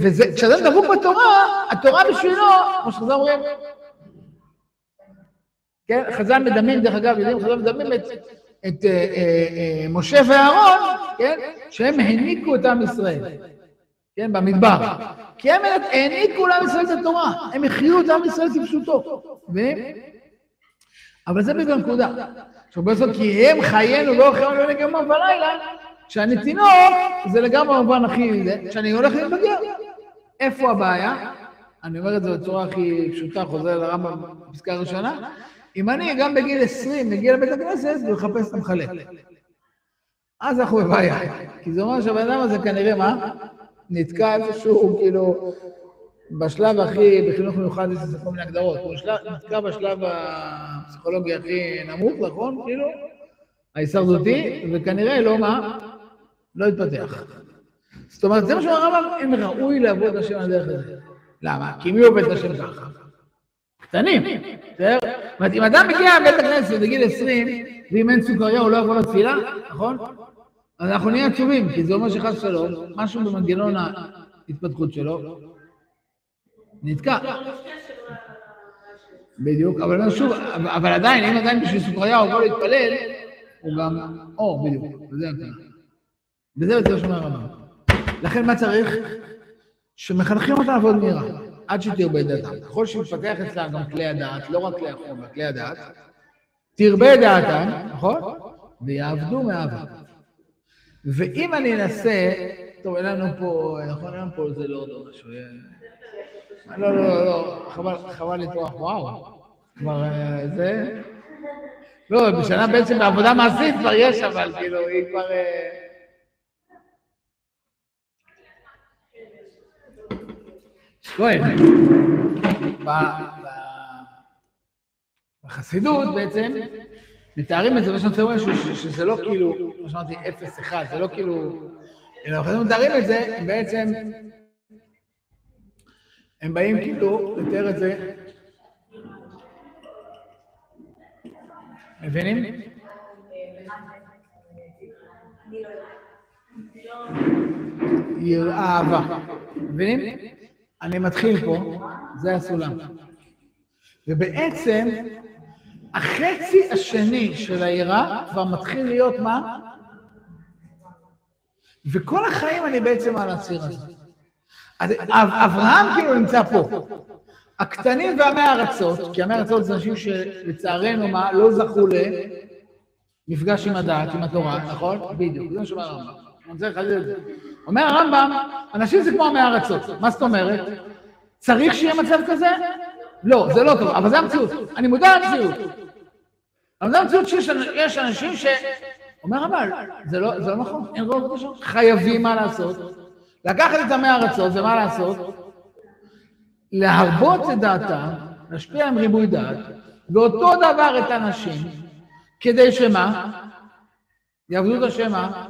וכשאדם דבוק בתורה, התורה בשבילו, כמו שחז"ל אומרים, כן, חז"ל מדמים, דרך אגב, יודעים, חז"ל מדמים את, את אה, אה, אה, משה ואהרון, כן, שהם העניקו את עם ישראל, כן, במדבר. כי הם העניקו לעם ישראל את התורה, הם החיו את עם ישראל כפשוטו. אבל זה בגלל נקודה. עכשיו בסוף, כי הם חיינו לא חיינו לא לגמרי בלילה, כשאני תינוק, זה לגמרי במובן הכי... כשאני הולך להתבגר. איפה הבעיה? אני אומר את זה בצורה הכי פשוטה, חוזר לרמב"ם בפסקה הראשונה. אם אני גם בגיל 20 מגיע לבית הכנסת ומחפש את המחלק. אז אנחנו בבעיה. כי זה אומר שהבן אדם הזה כנראה, מה? נתקע איפשהו, כאילו, בשלב הכי, בחינוך מיוחד יש לזה כל מיני הגדרות. הוא נתקע בשלב הפסיכולוגי הכי נמוך, נכון? כאילו, ההישרדותי, וכנראה לא מה? לא התפתח. זאת אומרת, זה מה שאומר הרמב"ם, אין ראוי לעבוד השם על הדרך הזה. למה? כי מי עובד את השם ככה? קטנים. בסדר? זאת אומרת, אם אדם מגיע לבית הכנסת בגיל 20, ואם אין סוכריה הוא לא יבוא לתפילה, נכון? אז אנחנו נהיה עצובים, כי זה אומר שחס ושלום, משהו במנגנון ההתפתחות שלו נתקע. בדיוק, אבל שוב, אבל עדיין, אם עדיין בשביל סוכריה הוא יכול להתפלל, הוא גם... או, בדיוק, וזה הכלל. וזה יותר שומר הרמב"ם. לכן מה צריך? שמחנכים אותה לעבוד מהירה, עד שתרבה דעתם. ככל שיתפתח אצלה גם כלי הדעת, לא רק כלי החומר, כלי הדעת, תרבה דעתם, נכון? ויעבדו מאהבה. ואם אני אנסה, טוב, אין לנו פה, נכון, אין לנו פה איזה לורד או משהו. לא, לא, לא, לא, חבל, חבל לטרוח, וואו. כבר זה... לא, בשנה בעצם בעבודה מעשית כבר יש, אבל כאילו, היא כבר... כהן. בחסידות בעצם מתארים את זה, שאני רוצה לומר, שזה לא כאילו, כמו שאמרתי, אפס אחד, זה לא כאילו... אלא אנחנו מתארים את זה, בעצם הם באים כאילו לתאר את זה מבינים? יראה אהבה. מבינים? אני מתחיל פה, זה הסולם. ובעצם, החצי השני של היראה כבר מתחיל להיות מה? וכל החיים אני בעצם על הציר הזה. אז אב- אברהם כאילו נמצא פה. הקטנים והמי ארצות, כי המי ארצות זה אנשים שלצערנו מה, לא זכו למפגש עם הדעת, עם התורה, נכון? בדיוק, זה מה שאומר הרמב"ם. זה. אומר הרמב"ם, אנשים זה כמו המי ארצות. מה זאת אומרת? צריך שיהיה מצב כזה? לא, זה לא טוב, אבל זה המציאות. אני מודע למציאות. אבל זה המציאות שיש יש אנשים ש... אומר אבל, זה לא, זה לא נכון, אין רוב קשר. חייבים מה לעשות? לקחת את עמי הארצות, ומה לעשות? להרבות את דעתם, להשפיע עם ריבוי דעת, ואותו דבר את הנשים, כדי שמה? יעבדו את השם מה?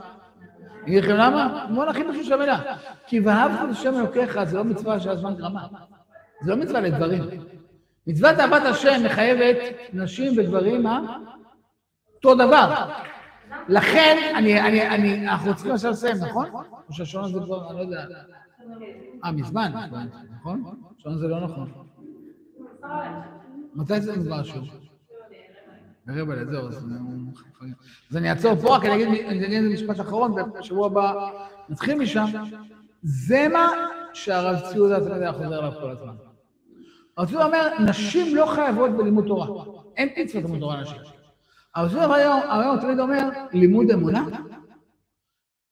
אגיד לכם למה? נכין פשוט של המילה. כי ואהבת את השם אלוקיך זה לא מצווה של הזמן גרמה. זה לא מצווה לדברים. מצוות אהבת השם מחייבת נשים וגברים, מה? אותו דבר. לכן, אני, אני, אני, אנחנו צריכים עכשיו לסיים, נכון? או שהשעון הזה כבר, אני לא יודע. אה, מזמן, נכון? השעון הזה לא נכון. מתי זה נגמר השעון? ברבע לזהו, אז אז אני אעצור פה רק, אני אגיד איזה משפט אחרון, ובשבוע הבא נתחיל משם. זה מה שהרב ציודה היה חוזר עליו כל הזמן. הרב ציודה אומר, נשים לא חייבות בלימוד תורה. אין מצוות לימוד תורה נשים. הרב ציודה היום, תמיד אומר, לימוד אמונה,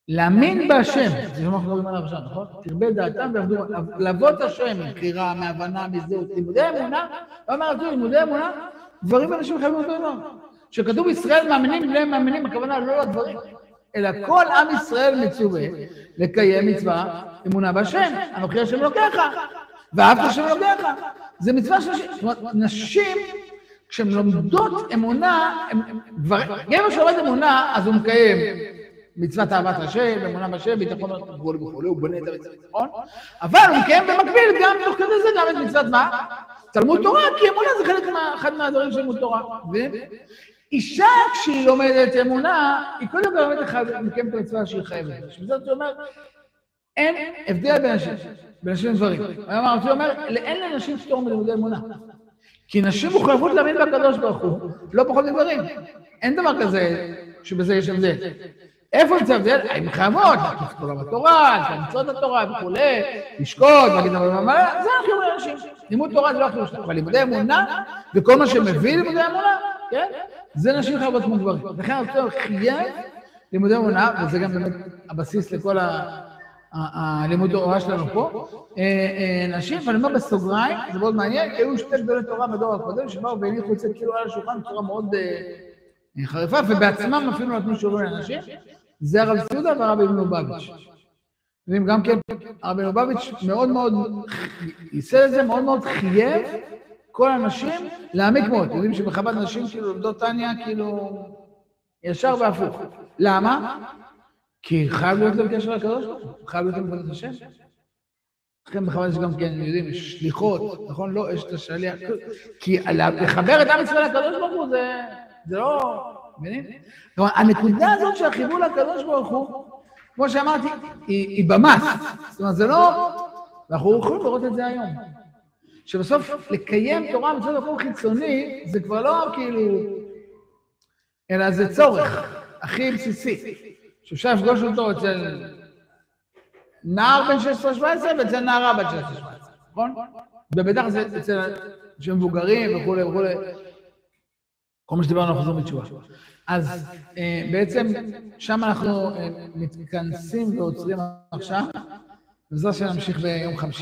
להאמין בהשם, זה מה אנחנו מדברים עליו עכשיו, נכון? תרבה דעתם ועבדו, לעבוד את השם, מבחירה, מהבנה, מזהות, לימודי אמונה, הוא אומר, לימודי אמונה, דברים אנשים חייבים אותו דבר. כשכתוב ישראל מאמינים, בני מאמינים, הכוונה לא לדברים, אלא כל עם ישראל מצווה לקיים מצווה אמונה בהשם, אנוכי השם אלוקיך, ואהבת השם אלוקיך. זה מצווה של נשים. זאת אומרת, נשים, כשהן לומדות אמונה, גבר- שלומד אמונה, אז הוא מקיים מצוות אהבת השם, אמונה בשם, ביטחון וכולי וכולי, הוא בונה את המצוות, נכון? אבל הוא מקיים במקביל גם תוך כדי זה גם את מצוות מה? תלמוד תורה, כי אמונה זה חלק מה, אחד מהדברים של לימוד תורה. ואישה, כשהיא לומדת אמונה, היא קודם כל לומדת אחד, מקיימת את המצווה שהיא חייבת. בשביל זאת הוא אומר, אין הבדל בין נשים, לדברים. צבי אומר, אין לנשים פטור מלימודי אמונה. כי נשים מחויבות להאמין בקדוש ברוך הוא, לא פחות מגברים. אין דבר כזה שבזה יש הבדל. איפה נמצא הבדל? הן חייבות להקיף את עולם התורה, למצוא את התורה וכולי, לשקוט, להגיד אבל מה, זה החיבור לאנשים. לימוד תורה זה לא החיבור שלהם, אבל לימודי אמונה, וכל מה שמביא לימודי אמונה, כן? זה נשים חייבות כמו גברים. לכן רוצה חייב לימודי אמונה, וזה גם באמת הבסיס לכל הלימוד תורה שלנו פה. אה, אה, נשים, ואני אומר בסוגריים, זה מאוד מעניין, היו שתי גדולי תורה בדור הקודם, שבאו והניחו את זה כאילו על השולחן בצורה מאוד אה, חריפה, ובעצמם אפילו נתנו שיעורים לאנשים. זה הרב ציודה והרבי מלובביץ'. יודעים, גם כן, הרבי מלובביץ' מאוד מאוד ייסד את זה, מאוד מאוד חייב כל הנשים להעמיק מאוד. יודעים שבחב"ד נשים כאילו לומדות טניה, כאילו, ישר והפוך. למה? כי חייב להיות להם קשר לקדוש ברוך הוא, חייב להיות להם קדוש השם. לכן בכוונה יש גם כן, יודעים, יש שליחות, נכון? לא, יש את השליח. כי לחבר את עם ישראל לקדוש ברוך הוא זה לא... מבינים? כלומר, הנקודה הזאת של החיבור לקדוש ברוך הוא, כמו שאמרתי, היא, במס. זאת אומרת, זה לא... ואנחנו יכולים לראות את זה היום. שבסוף לקיים תורה מצד מקום חיצוני, זה כבר לא כאילו... אלא זה צורך הכי בסיסי. שאפשר לפגוש אותו אצל נער בן 16-17 ואצל נערה בת 16-17, נכון? ובטח זה אצל אנשים מבוגרים וכולי וכולי. כל מה שדיברנו על חוזרים בתשובה. אז אה, בעצם שם אנחנו אה, מתכנסים ועוצרים עכשיו, ובעזרת השם נמשיך ביום חמישי.